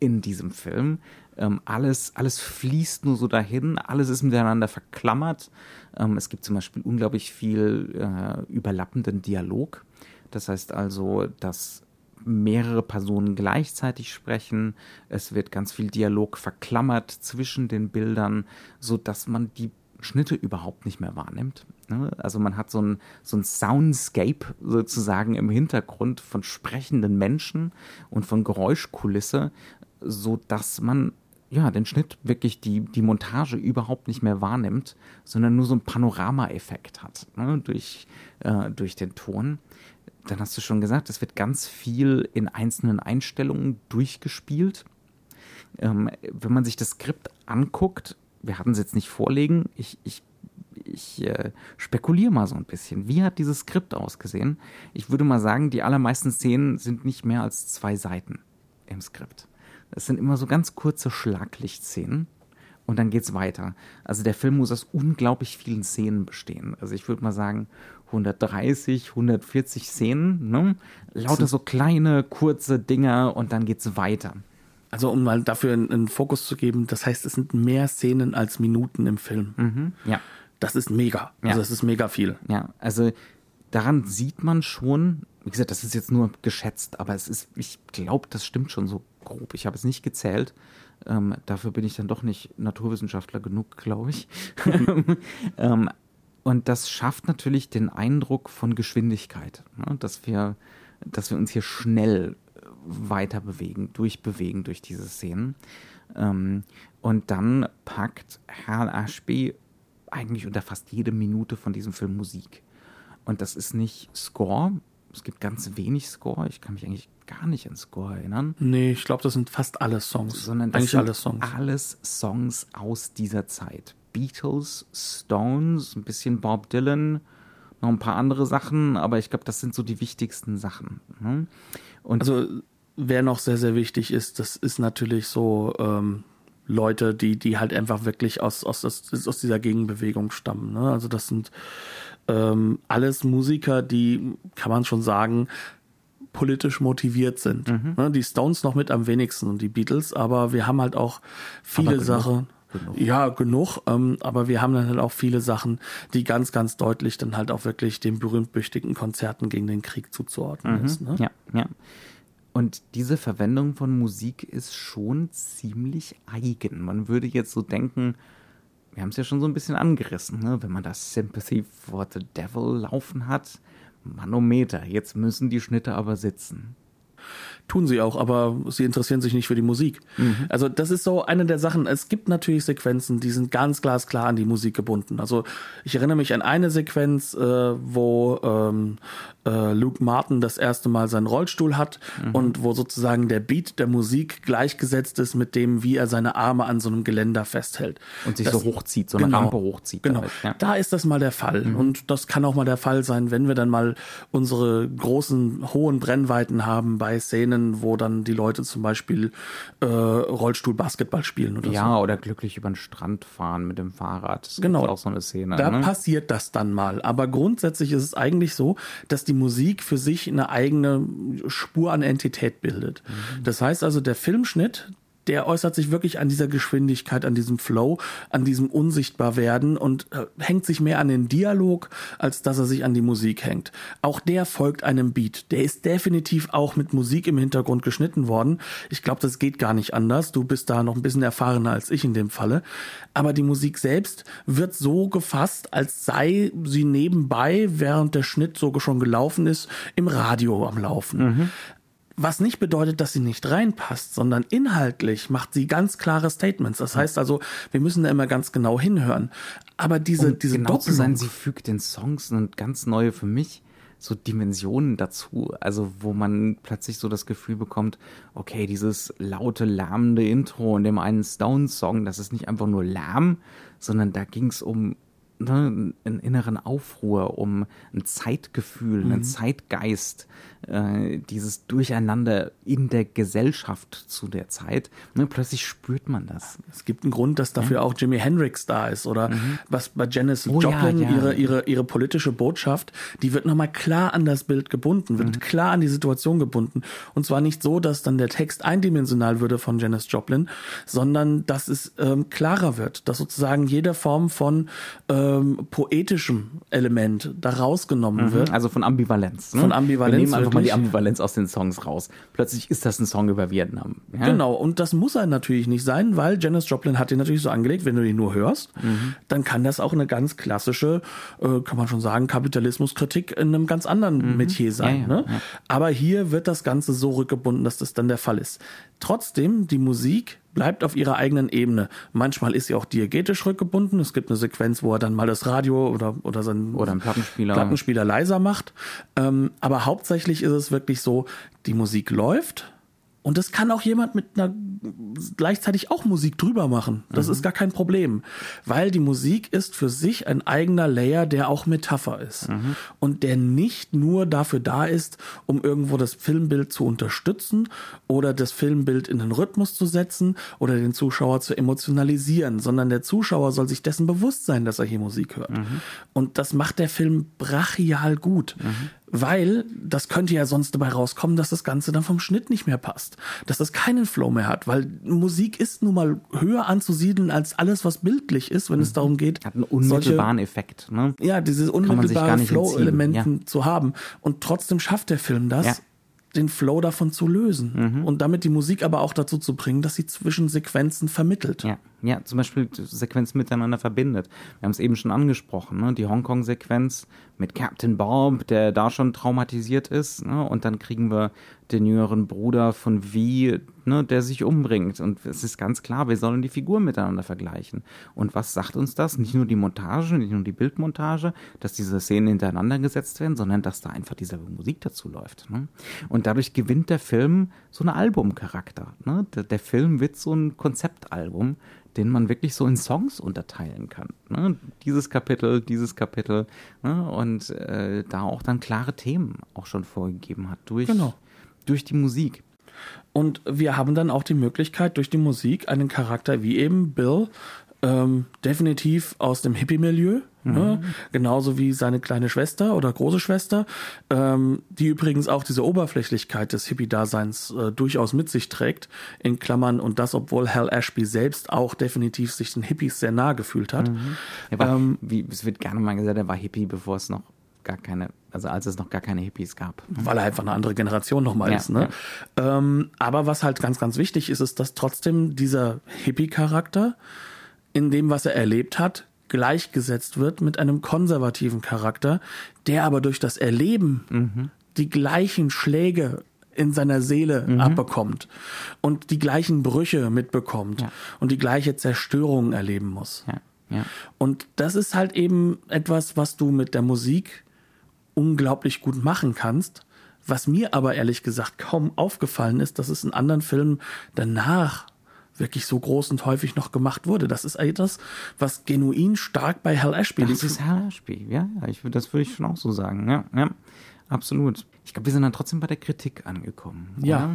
Speaker 1: in diesem Film. Ähm, alles, alles fließt nur so dahin, alles ist miteinander verklammert. Ähm, es gibt zum Beispiel unglaublich viel äh, überlappenden Dialog. Das heißt also, dass mehrere Personen gleichzeitig sprechen. Es wird ganz viel Dialog verklammert zwischen den Bildern, so dass man die Schnitte überhaupt nicht mehr wahrnimmt. Ne? Also man hat so ein, so ein Soundscape sozusagen im Hintergrund von sprechenden Menschen und von Geräuschkulisse, so dass man ja, den Schnitt wirklich die, die Montage überhaupt nicht mehr wahrnimmt, sondern nur so einen Panorama-Effekt hat ne, durch, äh, durch den Ton. Dann hast du schon gesagt, es wird ganz viel in einzelnen Einstellungen durchgespielt. Ähm, wenn man sich das Skript anguckt, wir hatten es jetzt nicht vorlegen, ich, ich, ich äh, spekuliere mal so ein bisschen. Wie hat dieses Skript ausgesehen? Ich würde mal sagen, die allermeisten Szenen sind nicht mehr als zwei Seiten im Skript. Es sind immer so ganz kurze Schlaglichtszenen und dann geht's weiter. Also der Film muss aus unglaublich vielen Szenen bestehen. Also ich würde mal sagen 130, 140 Szenen, ne? Lauter so kleine, kurze Dinger und dann geht's weiter.
Speaker 2: Also um mal dafür einen, Fokus zu geben, das heißt, es sind mehr Szenen als Minuten im Film.
Speaker 1: Mhm, ja.
Speaker 2: Das ist mega. Also ja. das ist mega viel.
Speaker 1: Ja, also daran sieht man schon, wie gesagt, das ist jetzt nur geschätzt, aber es ist, ich glaube, das stimmt schon so grob. Ich habe es nicht gezählt. Ähm, dafür bin ich dann doch nicht Naturwissenschaftler genug, glaube ich. ähm, und das schafft natürlich den Eindruck von Geschwindigkeit, ne? dass, wir, dass wir uns hier schnell weiter bewegen, durchbewegen durch diese Szenen. Ähm, und dann packt Hal Ashby eigentlich unter fast jede Minute von diesem Film Musik. Und das ist nicht Score. Es gibt ganz wenig Score. Ich kann mich eigentlich gar nicht an Score erinnern.
Speaker 2: Nee, ich glaube, das sind fast alle Songs.
Speaker 1: Sondern Eigentlich alle Songs. Alles Songs aus dieser Zeit. Beatles, Stones, ein bisschen Bob Dylan, noch ein paar andere Sachen, aber ich glaube, das sind so die wichtigsten Sachen. Ne?
Speaker 2: Und also, wer noch sehr, sehr wichtig ist, das ist natürlich so ähm, Leute, die, die halt einfach wirklich aus, aus, aus, aus dieser Gegenbewegung stammen. Ne? Also, das sind ähm, alles Musiker, die, kann man schon sagen, politisch motiviert sind. Mhm. Ne, die Stones noch mit am wenigsten und die Beatles, aber wir haben halt auch viele Sachen. Genug. Ja, genug. Ähm, aber wir haben dann halt auch viele Sachen, die ganz, ganz deutlich dann halt auch wirklich den berühmt-büchtigen Konzerten gegen den Krieg zuzuordnen
Speaker 1: mhm. ist. Ne? Ja, ja. Und diese Verwendung von Musik ist schon ziemlich eigen. Man würde jetzt so denken, wir haben es ja schon so ein bisschen angerissen, ne? wenn man das Sympathy for the Devil laufen hat, Manometer, jetzt müssen die Schnitte aber sitzen.
Speaker 2: Tun sie auch, aber sie interessieren sich nicht für die Musik. Mhm. Also das ist so eine der Sachen. Es gibt natürlich Sequenzen, die sind ganz glasklar an die Musik gebunden. Also ich erinnere mich an eine Sequenz, äh, wo ähm, äh, Luke Martin das erste Mal seinen Rollstuhl hat mhm. und wo sozusagen der Beat der Musik gleichgesetzt ist mit dem, wie er seine Arme an so einem Geländer festhält.
Speaker 1: Und sich das, so hochzieht, so eine
Speaker 2: genau,
Speaker 1: Rampe hochzieht.
Speaker 2: Genau. Damit, ja. Da ist das mal der Fall. Mhm. Und das kann auch mal der Fall sein, wenn wir dann mal unsere großen, hohen Brennweiten haben bei Szenen, Szenen, wo dann die Leute zum Beispiel äh, Rollstuhl-Basketball spielen oder
Speaker 1: ja,
Speaker 2: so.
Speaker 1: oder glücklich über den Strand fahren mit dem Fahrrad.
Speaker 2: Das genau. auch so eine Szene. Da ne? passiert das dann mal. Aber grundsätzlich ist es eigentlich so, dass die Musik für sich eine eigene Spur an Entität bildet. Mhm. Das heißt also, der Filmschnitt, der äußert sich wirklich an dieser Geschwindigkeit, an diesem Flow, an diesem Unsichtbarwerden und äh, hängt sich mehr an den Dialog, als dass er sich an die Musik hängt. Auch der folgt einem Beat. Der ist definitiv auch mit Musik im Hintergrund geschnitten worden. Ich glaube, das geht gar nicht anders. Du bist da noch ein bisschen erfahrener als ich in dem Falle. Aber die Musik selbst wird so gefasst, als sei sie nebenbei, während der Schnitt so schon gelaufen ist, im Radio am Laufen. Mhm. Was nicht bedeutet, dass sie nicht reinpasst, sondern inhaltlich macht sie ganz klare Statements. Das heißt also, wir müssen da immer ganz genau hinhören. Aber diese, um diese
Speaker 1: genau zu sein, sie fügt den Songs eine ganz neue für mich so Dimensionen dazu, also wo man plötzlich so das Gefühl bekommt, okay, dieses laute, lärmende Intro in dem einen Stones-Song, das ist nicht einfach nur Lärm, sondern da ging es um ne, einen inneren Aufruhr, um ein Zeitgefühl, mhm. einen Zeitgeist, äh, dieses Durcheinander in der Gesellschaft zu der Zeit. Ne, plötzlich spürt man das.
Speaker 2: Es gibt einen Grund, dass dafür ja. auch Jimi Hendrix da ist oder mhm. was bei Janice oh, Joplin, ja, ja. Ihre, ihre, ihre politische Botschaft, die wird nochmal klar an das Bild gebunden, wird mhm. klar an die Situation gebunden. Und zwar nicht so, dass dann der Text eindimensional würde von Janice Joplin, sondern dass es ähm, klarer wird, dass sozusagen jede Form von ähm, poetischem Element da rausgenommen mhm. wird.
Speaker 1: Also von Ambivalenz.
Speaker 2: Ne? Von Ambivalenz
Speaker 1: einfach mal die Ambivalenz aus den Songs raus. Plötzlich ist das ein Song über Vietnam.
Speaker 2: Ja? Genau, und das muss er natürlich nicht sein, weil Janis Joplin hat den natürlich so angelegt, wenn du ihn nur hörst, mhm. dann kann das auch eine ganz klassische, äh, kann man schon sagen, Kapitalismuskritik in einem ganz anderen mhm. Metier sein. Ja, ja, ne? Aber hier wird das Ganze so rückgebunden, dass das dann der Fall ist. Trotzdem, die Musik bleibt auf ihrer eigenen Ebene. Manchmal ist sie auch diegetisch rückgebunden. Es gibt eine Sequenz, wo er dann mal das Radio oder, oder seinen
Speaker 1: oder einen Plattenspieler.
Speaker 2: Plattenspieler leiser macht. Ähm, aber hauptsächlich ist es wirklich so, die Musik läuft und das kann auch jemand mit einer gleichzeitig auch Musik drüber machen. Das mhm. ist gar kein Problem, weil die Musik ist für sich ein eigener Layer, der auch Metapher ist mhm. und der nicht nur dafür da ist, um irgendwo das Filmbild zu unterstützen oder das Filmbild in den Rhythmus zu setzen oder den Zuschauer zu emotionalisieren, sondern der Zuschauer soll sich dessen bewusst sein, dass er hier Musik hört. Mhm. Und das macht der Film brachial gut. Weil das könnte ja sonst dabei rauskommen, dass das Ganze dann vom Schnitt nicht mehr passt, dass das keinen Flow mehr hat, weil Musik ist nun mal höher anzusiedeln als alles, was bildlich ist, wenn mhm. es darum geht.
Speaker 1: Hat einen unmittelbaren solche, Effekt. Ne?
Speaker 2: Ja, dieses unmittelbare Flow-Elementen ja. zu haben. Und trotzdem schafft der Film das. Ja den Flow davon zu lösen mhm. und damit die Musik aber auch dazu zu bringen, dass sie zwischen Sequenzen vermittelt.
Speaker 1: Ja. Ja, zum Beispiel Sequenzen miteinander verbindet. Wir haben es eben schon angesprochen, ne? die Hongkong-Sequenz mit Captain Bob, der da schon traumatisiert ist, ne? und dann kriegen wir den jüngeren Bruder von V, ne, der sich umbringt. Und es ist ganz klar, wir sollen die Figuren miteinander vergleichen. Und was sagt uns das? Nicht nur die Montage, nicht nur die Bildmontage, dass diese Szenen hintereinander gesetzt werden, sondern dass da einfach diese Musik dazu läuft. Ne? Und dadurch gewinnt der Film so einen Albumcharakter. Ne? Der, der Film wird so ein Konzeptalbum, den man wirklich so in Songs unterteilen kann. Ne? Dieses Kapitel, dieses Kapitel ne? und äh, da auch dann klare Themen auch schon vorgegeben hat durch, genau. durch die Musik.
Speaker 2: Und wir haben dann auch die Möglichkeit, durch die Musik einen Charakter wie eben Bill ähm, definitiv aus dem Hippie-Milieu, mhm. ne? genauso wie seine kleine Schwester oder große Schwester, ähm, die übrigens auch diese Oberflächlichkeit des Hippie-Daseins äh, durchaus mit sich trägt, in Klammern, und das, obwohl Hal Ashby selbst auch definitiv sich den Hippies sehr nahe gefühlt hat. Mhm.
Speaker 1: War, ähm, wie, es wird gerne mal gesagt, er war Hippie, bevor es noch gar keine, also als es noch gar keine Hippies gab.
Speaker 2: Weil er einfach eine andere Generation nochmal ja, ist. Ne? Ja. Ähm, aber was halt ganz, ganz wichtig ist, ist, dass trotzdem dieser Hippie-Charakter in dem, was er erlebt hat, gleichgesetzt wird mit einem konservativen Charakter, der aber durch das Erleben mhm. die gleichen Schläge in seiner Seele mhm. abbekommt und die gleichen Brüche mitbekommt ja. und die gleiche Zerstörung erleben muss. Ja. Ja. Und das ist halt eben etwas, was du mit der Musik unglaublich gut machen kannst. Was mir aber ehrlich gesagt kaum aufgefallen ist, dass es in anderen Filmen danach wirklich so groß und häufig noch gemacht wurde. Das ist etwas, was genuin stark bei Hal Ashby
Speaker 1: liegt. Das ist Hal Ashby, ja, ja ich, das würde ich schon auch so sagen. Ja, ja. Absolut. Ich glaube, wir sind dann trotzdem bei der Kritik angekommen.
Speaker 2: Oder? Ja,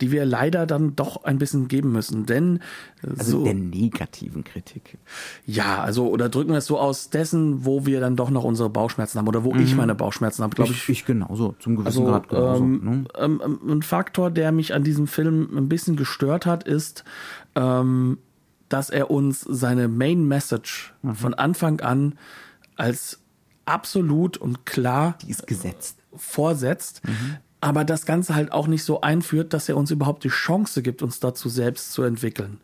Speaker 2: die wir leider dann doch ein bisschen geben müssen, denn
Speaker 1: also so, der negativen Kritik.
Speaker 2: Ja, also oder drücken wir es so aus dessen, wo wir dann doch noch unsere Bauchschmerzen haben oder wo mhm. ich meine Bauchschmerzen habe, glaube ich,
Speaker 1: ich. Ich genauso, zum gewissen
Speaker 2: also,
Speaker 1: Grad genauso.
Speaker 2: Ähm, ne? ähm, ähm, ein Faktor, der mich an diesem Film ein bisschen gestört hat, ist, ähm, dass er uns seine Main Message mhm. von Anfang an als absolut und klar
Speaker 1: die ist gesetzt
Speaker 2: vorsetzt, mhm. aber das Ganze halt auch nicht so einführt, dass er uns überhaupt die Chance gibt, uns dazu selbst zu entwickeln.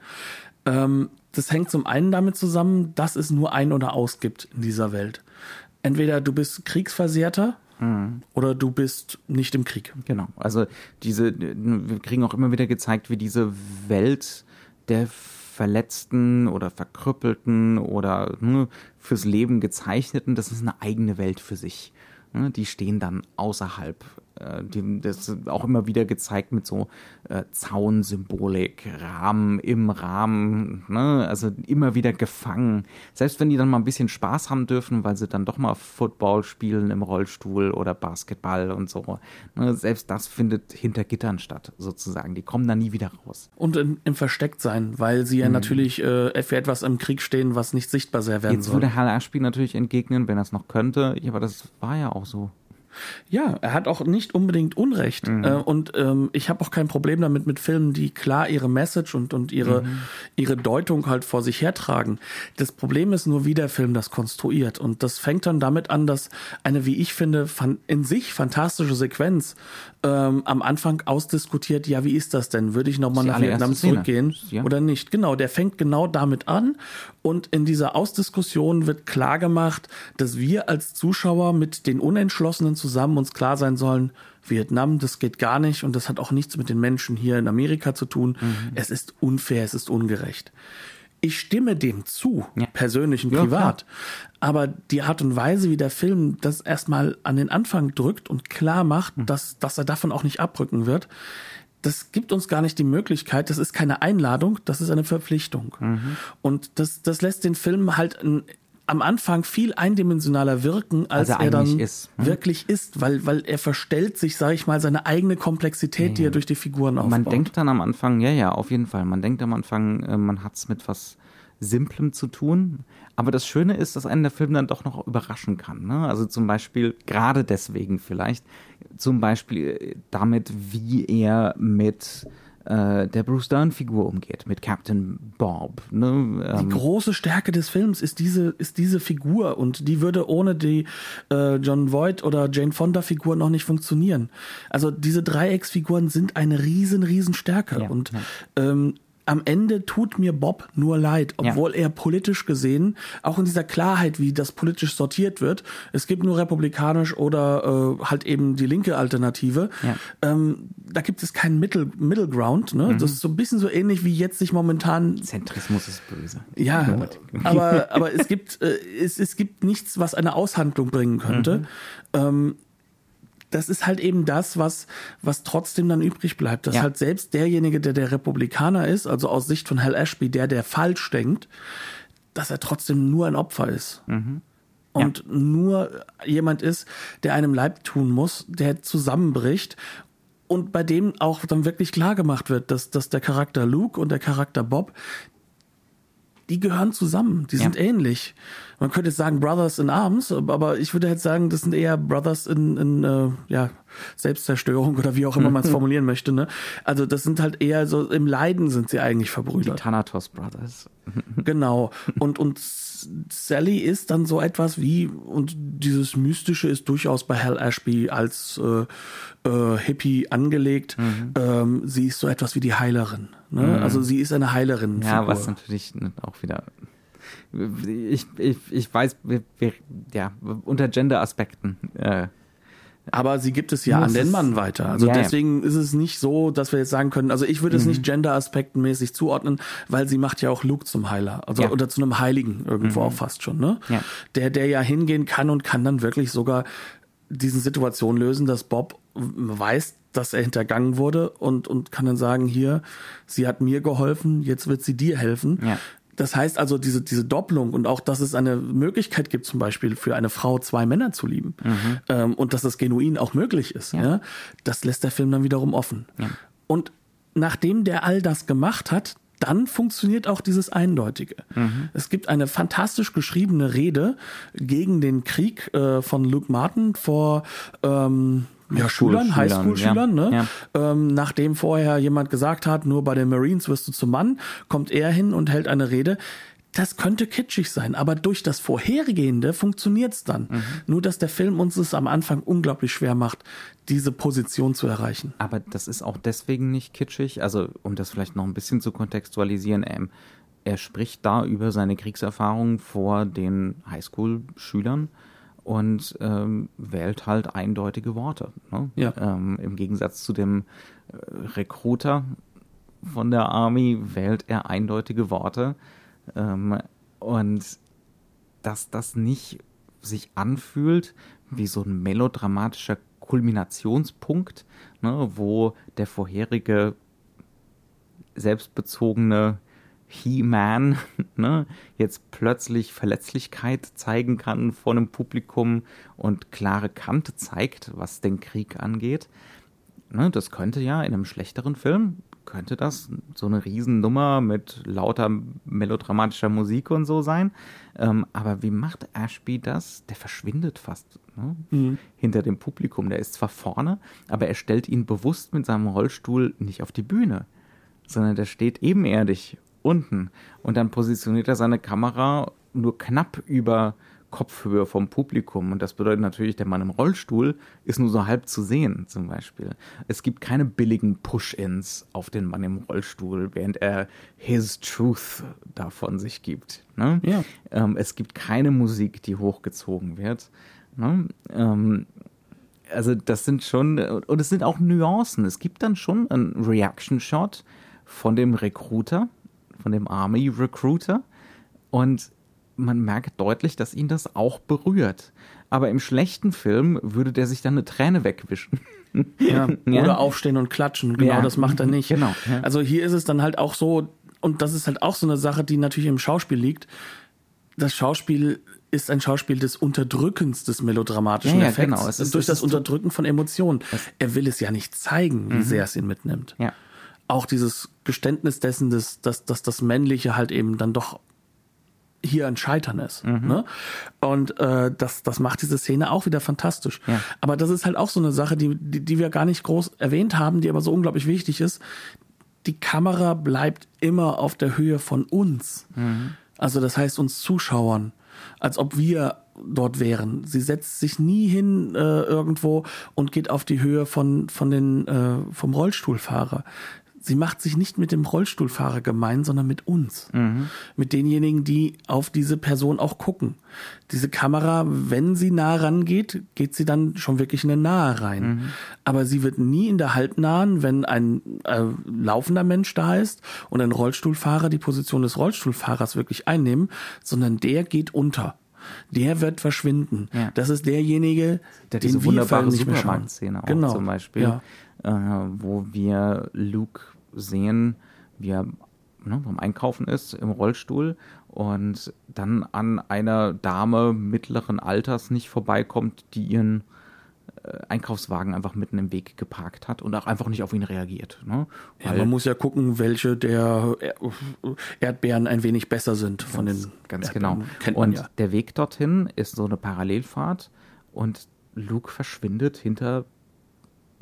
Speaker 2: Ähm, das hängt zum einen damit zusammen, dass es nur ein oder aus gibt in dieser Welt. Entweder du bist Kriegsversehrter mhm. oder du bist nicht im Krieg.
Speaker 1: Genau. Also diese, wir kriegen auch immer wieder gezeigt, wie diese Welt der Verletzten oder Verkrüppelten oder ne, fürs Leben gezeichneten, das ist eine eigene Welt für sich. Ne, die stehen dann außerhalb äh, die, das ist auch immer wieder gezeigt mit so äh, Zaunsymbolik, Rahmen im Rahmen, ne? also immer wieder gefangen. Selbst wenn die dann mal ein bisschen Spaß haben dürfen, weil sie dann doch mal Football spielen im Rollstuhl oder Basketball und so. Ne? Selbst das findet hinter Gittern statt, sozusagen. Die kommen da nie wieder raus.
Speaker 2: Und in, im Verstecktsein, weil sie ja mhm. natürlich äh, für etwas im Krieg stehen, was nicht sichtbar sehr werden
Speaker 1: Jetzt
Speaker 2: soll.
Speaker 1: Jetzt würde Herr Aschby natürlich entgegnen, wenn er es noch könnte. Ja, aber das war ja auch so.
Speaker 2: Ja, er hat auch nicht unbedingt Unrecht. Mhm. Äh, und ähm, ich habe auch kein Problem damit mit Filmen, die klar ihre Message und, und ihre, mhm. ihre Deutung halt vor sich hertragen. Das Problem ist nur, wie der Film das konstruiert. Und das fängt dann damit an, dass eine, wie ich finde, in sich fantastische Sequenz ähm, am Anfang ausdiskutiert, ja, wie ist das denn? Würde ich nochmal nach Vietnam zurückgehen ja. oder nicht? Genau, der fängt genau damit an und in dieser Ausdiskussion wird klar gemacht, dass wir als Zuschauer mit den Unentschlossenen zusammen uns klar sein sollen, Vietnam, das geht gar nicht und das hat auch nichts mit den Menschen hier in Amerika zu tun. Mhm. Es ist unfair, es ist ungerecht. Ich stimme dem zu, ja. persönlich und ja, privat. Klar. Aber die Art und Weise, wie der Film das erstmal an den Anfang drückt und klar macht, mhm. dass, dass er davon auch nicht abrücken wird, das gibt uns gar nicht die Möglichkeit, das ist keine Einladung, das ist eine Verpflichtung. Mhm. Und das, das lässt den Film halt ein, am Anfang viel eindimensionaler wirken, als, als er, dann ist, ne? wirklich ist, weil, weil er verstellt sich, sage ich mal, seine eigene Komplexität, ja. die er durch die Figuren aufbaut.
Speaker 1: Man denkt dann am Anfang, ja, ja, auf jeden Fall. Man denkt am Anfang, äh, man hat es mit was Simplem zu tun. Aber das Schöne ist, dass einen der Film dann doch noch überraschen kann. Ne? Also zum Beispiel, gerade deswegen vielleicht, zum Beispiel äh, damit, wie er mit äh, der Bruce Dern-Figur umgeht, mit Captain Bob. Ne?
Speaker 2: Ähm, die große Stärke des Films ist diese, ist diese Figur und die würde ohne die äh, John Voight oder Jane Fonda-Figur noch nicht funktionieren. Also diese Dreiecksfiguren sind eine riesen, riesen Stärke. Ja, und ja. Ähm, am Ende tut mir Bob nur leid, obwohl ja. er politisch gesehen, auch in dieser Klarheit, wie das politisch sortiert wird, es gibt nur republikanisch oder äh, halt eben die linke Alternative, ja. ähm, da gibt es keinen Middle, Middle Ground. Ne? Mhm. Das ist so ein bisschen so ähnlich wie jetzt sich momentan.
Speaker 1: Zentrismus ist böse.
Speaker 2: Ja, aber, aber es, gibt, äh, es, es gibt nichts, was eine Aushandlung bringen könnte. Mhm. Ähm, das ist halt eben das, was, was trotzdem dann übrig bleibt. Dass ja. halt selbst derjenige, der der Republikaner ist, also aus Sicht von Hal Ashby, der, der falsch denkt, dass er trotzdem nur ein Opfer ist. Mhm. Und ja. nur jemand ist, der einem Leib tun muss, der zusammenbricht und bei dem auch dann wirklich klar gemacht wird, dass, dass der Charakter Luke und der Charakter Bob, die gehören zusammen, die sind ja. ähnlich. Man könnte jetzt sagen Brothers in Arms, aber ich würde jetzt sagen, das sind eher Brothers in, in äh, ja, Selbstzerstörung oder wie auch immer man es formulieren möchte. Ne? Also das sind halt eher so, im Leiden sind sie eigentlich verbrüdert.
Speaker 1: Die Thanatos Brothers.
Speaker 2: genau. Und, und Sally ist dann so etwas wie, und dieses Mystische ist durchaus bei Hal Ashby als äh, äh, Hippie angelegt. Mhm. Ähm, sie ist so etwas wie die Heilerin. Ne? Mhm. Also sie ist eine Heilerin.
Speaker 1: Ja, was natürlich auch wieder ich, ich, ich weiß, ja, unter Gender-Aspekten äh,
Speaker 2: Aber sie gibt es ja an
Speaker 1: es
Speaker 2: den Mann weiter. Also
Speaker 1: ja.
Speaker 2: deswegen ist es nicht so, dass wir jetzt sagen können, also ich würde es
Speaker 1: Mhm.
Speaker 2: nicht gender-aspektenmäßig zuordnen, weil sie macht ja auch Luke zum Heiler. Also
Speaker 1: Ja. Mhm.
Speaker 2: oder zu einem Heiligen irgendwo auch fast schon, ne?
Speaker 1: Ja.
Speaker 2: Der, der ja hingehen kann und kann dann wirklich sogar diesen Situation lösen, dass Bob weiß, dass er hintergangen wurde und, und kann dann sagen, hier, sie hat mir geholfen, jetzt wird sie dir helfen.
Speaker 1: Ja.
Speaker 2: Das heißt also, diese, diese Doppelung und auch, dass es eine Möglichkeit gibt, zum Beispiel für eine Frau zwei Männer zu lieben ähm, und dass das genuin auch möglich ist, ja. das lässt der Film dann wiederum offen. Und nachdem der all das gemacht hat, dann funktioniert auch dieses Eindeutige. Es gibt eine fantastisch geschriebene Rede gegen den Krieg äh, von Luke Martin vor ähm, ja, Schülern,
Speaker 1: Highschool-Schülern, ja.
Speaker 2: ne? Ähm, nachdem vorher jemand gesagt hat, nur bei den Marines wirst du zum Mann, kommt er hin und hält eine Rede. Das könnte kitschig sein, aber durch das Vorhergehende funktioniert's dann.
Speaker 1: Mhm.
Speaker 2: Nur, dass der Film uns es am Anfang unglaublich schwer macht, diese Position zu erreichen.
Speaker 1: Aber das ist auch deswegen nicht kitschig. Also, um das vielleicht noch ein bisschen zu kontextualisieren, ähm, er spricht da über seine Kriegserfahrung vor den Highschool-Schülern und ähm, wählt halt eindeutige Worte. Ne?
Speaker 2: Ja.
Speaker 1: Ähm, Im Gegensatz zu dem äh, Recruiter von der Army wählt er eindeutige Worte. Ähm, und dass das nicht sich anfühlt wie so ein melodramatischer Kulminationspunkt, ne, wo der vorherige selbstbezogene He-Man ne, jetzt plötzlich Verletzlichkeit zeigen kann vor einem Publikum und klare Kante zeigt, was den Krieg angeht. Ne, das könnte ja in einem schlechteren Film, könnte das so eine Riesennummer mit lauter melodramatischer Musik und so sein. Ähm, aber wie macht Ashby das? Der verschwindet fast ne? hinter dem Publikum. Der ist zwar vorne, aber er stellt ihn bewusst mit seinem Rollstuhl nicht auf die Bühne, sondern der steht ebenerdig unten. Und dann positioniert er seine Kamera nur knapp über Kopfhöhe vom Publikum. Und das bedeutet natürlich, der Mann im Rollstuhl ist nur so halb zu sehen, zum Beispiel. Es gibt keine billigen Push-Ins auf den Mann im Rollstuhl, während er His Truth da von sich gibt. Ne?
Speaker 2: Ja.
Speaker 1: Ähm, es gibt keine Musik, die hochgezogen wird. Ne? Ähm, also das sind schon, und es sind auch Nuancen. Es gibt dann schon einen Reaction-Shot von dem Recruiter, von dem Army Recruiter. Und man merkt deutlich, dass ihn das auch berührt. Aber im schlechten Film würde der sich dann eine Träne wegwischen.
Speaker 2: Ja.
Speaker 1: Ja.
Speaker 2: Oder aufstehen und klatschen. Genau,
Speaker 1: Ja.
Speaker 2: das macht er nicht.
Speaker 1: Genau, ja.
Speaker 2: Also hier ist es dann halt auch so, und das ist halt auch so eine Sache, die natürlich im Schauspiel liegt. Das Schauspiel ist ein Schauspiel des Unterdrückens des melodramatischen
Speaker 1: Ja, ja,
Speaker 2: Effekts.
Speaker 1: genau. Es ist-
Speaker 2: durch das Unterdrücken von Emotionen. Er will es ja nicht zeigen, wie sehr es ihn mitnimmt.
Speaker 1: Ja.
Speaker 2: Auch dieses Geständnis dessen, dass, dass, dass das Männliche halt eben dann doch hier ein Scheitern ist.
Speaker 1: Mhm.
Speaker 2: Ne? Und äh, das, das macht diese Szene auch wieder fantastisch.
Speaker 1: Ja.
Speaker 2: Aber das ist halt auch so eine Sache, die, die, die wir gar nicht groß erwähnt haben, die aber so unglaublich wichtig ist. Die Kamera bleibt immer auf der Höhe von uns.
Speaker 1: Mhm.
Speaker 2: Also das heißt uns Zuschauern, als ob wir dort wären. Sie setzt sich nie hin äh, irgendwo und geht auf die Höhe von, von den, äh, vom Rollstuhlfahrer. Sie macht sich nicht mit dem Rollstuhlfahrer gemein, sondern mit uns. Mit denjenigen, die auf diese Person auch gucken. Diese Kamera, wenn sie nah rangeht, geht sie dann schon wirklich in eine Nahe rein. Aber sie wird nie in der halbnahen, wenn ein äh, laufender Mensch da ist und ein Rollstuhlfahrer die Position des Rollstuhlfahrers wirklich einnehmen, sondern der geht unter. Der wird verschwinden.
Speaker 1: Ja.
Speaker 2: Das ist derjenige,
Speaker 1: Der
Speaker 2: den
Speaker 1: diese
Speaker 2: wir
Speaker 1: wunderbare
Speaker 2: nicht mehr schauen.
Speaker 1: Supermarktszene auch
Speaker 2: Genau.
Speaker 1: zum Beispiel,
Speaker 2: Ja.
Speaker 1: äh, wo wir Luke sehen, wie er ne, beim Einkaufen ist im Rollstuhl und dann an einer Dame mittleren Alters nicht vorbeikommt, die ihren äh, Einkaufswagen einfach mitten im Weg geparkt hat und auch einfach nicht auf ihn reagiert. Ne?
Speaker 2: Ja, man muss ja gucken, welche der Er- Erdbeeren ein wenig besser sind von den
Speaker 1: Ganz
Speaker 2: Erdbeeren.
Speaker 1: genau. Und
Speaker 2: ja.
Speaker 1: der Weg dorthin ist so eine Parallelfahrt und Luke verschwindet hinter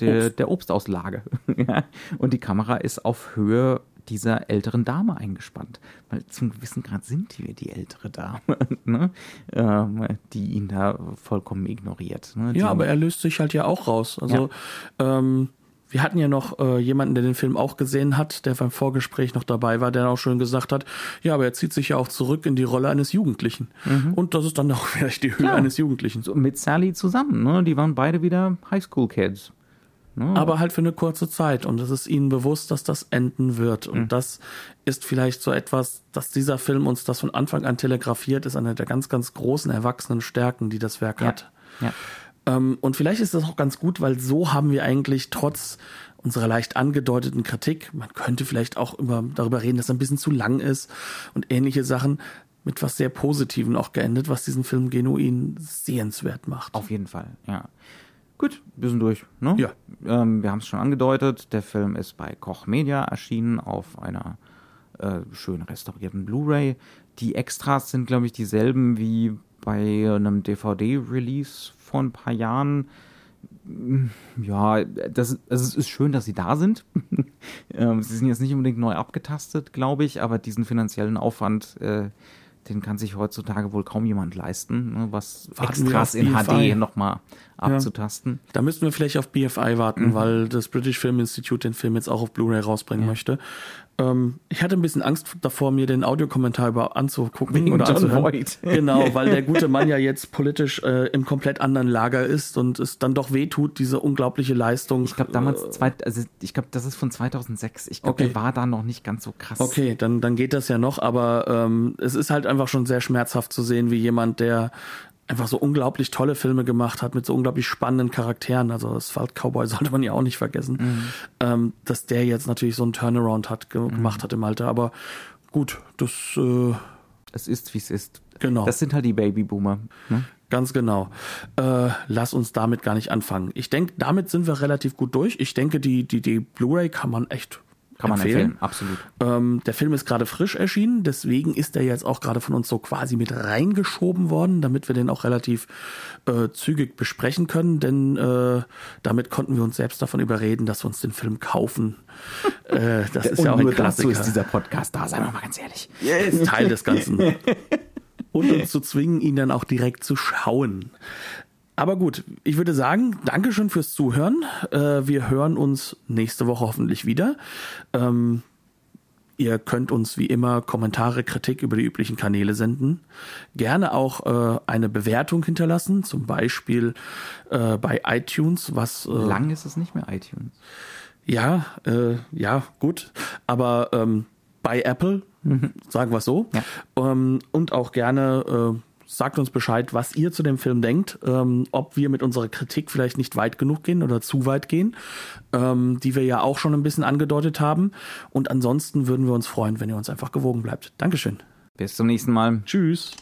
Speaker 1: der,
Speaker 2: Obst.
Speaker 1: der Obstauslage. Ja. und die Kamera ist auf Höhe dieser älteren Dame eingespannt. Weil zum gewissen Grad sind wir die ältere Dame, ne? ähm, die ihn da vollkommen ignoriert. Ne?
Speaker 2: Ja, aber er löst sich halt ja auch raus. Also ähm, Wir hatten ja noch äh, jemanden, der den Film auch gesehen hat, der beim Vorgespräch noch dabei war, der auch schon gesagt hat, ja, aber er zieht sich ja auch zurück in die Rolle eines Jugendlichen. Mhm. Und das ist dann auch vielleicht die Höhe ja. eines Jugendlichen.
Speaker 1: So, mit Sally zusammen, ne? Die waren beide wieder Highschool-Kids.
Speaker 2: Ne? Aber halt für eine kurze Zeit. Und es ist ihnen bewusst, dass das enden wird. Und mhm. das ist vielleicht so etwas, dass dieser Film uns das von Anfang an telegrafiert, ist eine der ganz, ganz großen erwachsenen Stärken, die das Werk
Speaker 1: ja.
Speaker 2: hat.
Speaker 1: Ja.
Speaker 2: Ähm, und vielleicht ist das auch ganz gut, weil so haben wir eigentlich trotz unserer leicht angedeuteten Kritik, man könnte vielleicht auch über, darüber reden, dass er ein bisschen zu lang ist und ähnliche Sachen, mit was sehr Positiven auch geendet, was diesen Film genuin sehenswert macht.
Speaker 1: Auf jeden Fall, ja. Gut, wir sind durch. Ne?
Speaker 2: Ja.
Speaker 1: Ähm, wir haben es schon angedeutet, der Film ist bei Koch Media erschienen auf einer äh, schön restaurierten Blu-ray. Die Extras sind, glaube ich, dieselben wie bei einem DVD-Release vor ein paar Jahren. Ja, das, also es ist schön, dass sie da sind. Ähm, sie sind jetzt nicht unbedingt neu abgetastet, glaube ich, aber diesen finanziellen Aufwand, äh, den kann sich heutzutage wohl kaum jemand leisten, ne, was
Speaker 2: Warten
Speaker 1: Extras in HD nochmal abzutasten.
Speaker 2: Ja. Da müssten wir vielleicht auf BFI warten, mhm. weil das British Film Institute den Film jetzt auch auf Blu-ray rausbringen ja. möchte. Ähm, ich hatte ein bisschen Angst davor, mir den Audiokommentar über anzugucken
Speaker 1: Wegen oder John anzuhören. Voight.
Speaker 2: Genau, weil der gute Mann ja jetzt politisch äh, im komplett anderen Lager ist und es dann doch wehtut, diese unglaubliche Leistung.
Speaker 1: Ich glaube damals, äh, zwei, also ich glaube, das ist von 2006. Ich glaube, okay. der war da noch nicht ganz so krass.
Speaker 2: Okay, dann, dann geht das ja noch, aber ähm, es ist halt einfach schon sehr schmerzhaft zu sehen, wie jemand, der einfach so unglaublich tolle Filme gemacht hat mit so unglaublich spannenden Charakteren. Also das Asphalt Cowboy sollte man ja auch nicht vergessen, mhm. ähm, dass der jetzt natürlich so einen Turnaround hat ge mhm. gemacht hat im Alter. Aber gut, das äh,
Speaker 1: es ist wie es ist.
Speaker 2: Genau.
Speaker 1: Das sind halt die Babyboomer. Ne?
Speaker 2: Ganz genau. Äh, lass uns damit gar nicht anfangen. Ich denke, damit sind wir relativ gut durch. Ich denke, die, die, die Blu-ray kann man echt
Speaker 1: kann man empfehlen, absolut.
Speaker 2: Ähm, der Film ist gerade frisch erschienen, deswegen ist er jetzt auch gerade von uns so quasi mit reingeschoben worden, damit wir den auch relativ äh, zügig besprechen können, denn äh, damit konnten wir uns selbst davon überreden, dass wir uns den Film kaufen.
Speaker 1: äh, das ist ja auch ein Klassiker. Dazu ist dieser Podcast da, seien wir mal ganz ehrlich.
Speaker 2: Ist Teil des Ganzen. Und uns zu zwingen, ihn dann auch direkt zu schauen. Aber gut, ich würde sagen, Dankeschön fürs Zuhören. Äh, wir hören uns nächste Woche hoffentlich wieder. Ähm, ihr könnt uns wie immer Kommentare, Kritik über die üblichen Kanäle senden. Gerne auch äh, eine Bewertung hinterlassen, zum Beispiel äh, bei iTunes. Was
Speaker 1: äh, lang ist es nicht mehr iTunes?
Speaker 2: Ja, äh, ja, gut. Aber ähm, bei Apple, mhm. sagen wir es so. Ja. Ähm, und auch gerne äh, sagt uns Bescheid, was ihr zu dem Film denkt, ähm, ob wir mit unserer Kritik vielleicht nicht weit genug gehen oder zu weit gehen, ähm, die wir ja auch schon ein bisschen angedeutet haben. Und ansonsten würden wir uns freuen, wenn ihr uns einfach gewogen bleibt. Dankeschön.
Speaker 1: Bis zum nächsten Mal.
Speaker 2: Tschüss.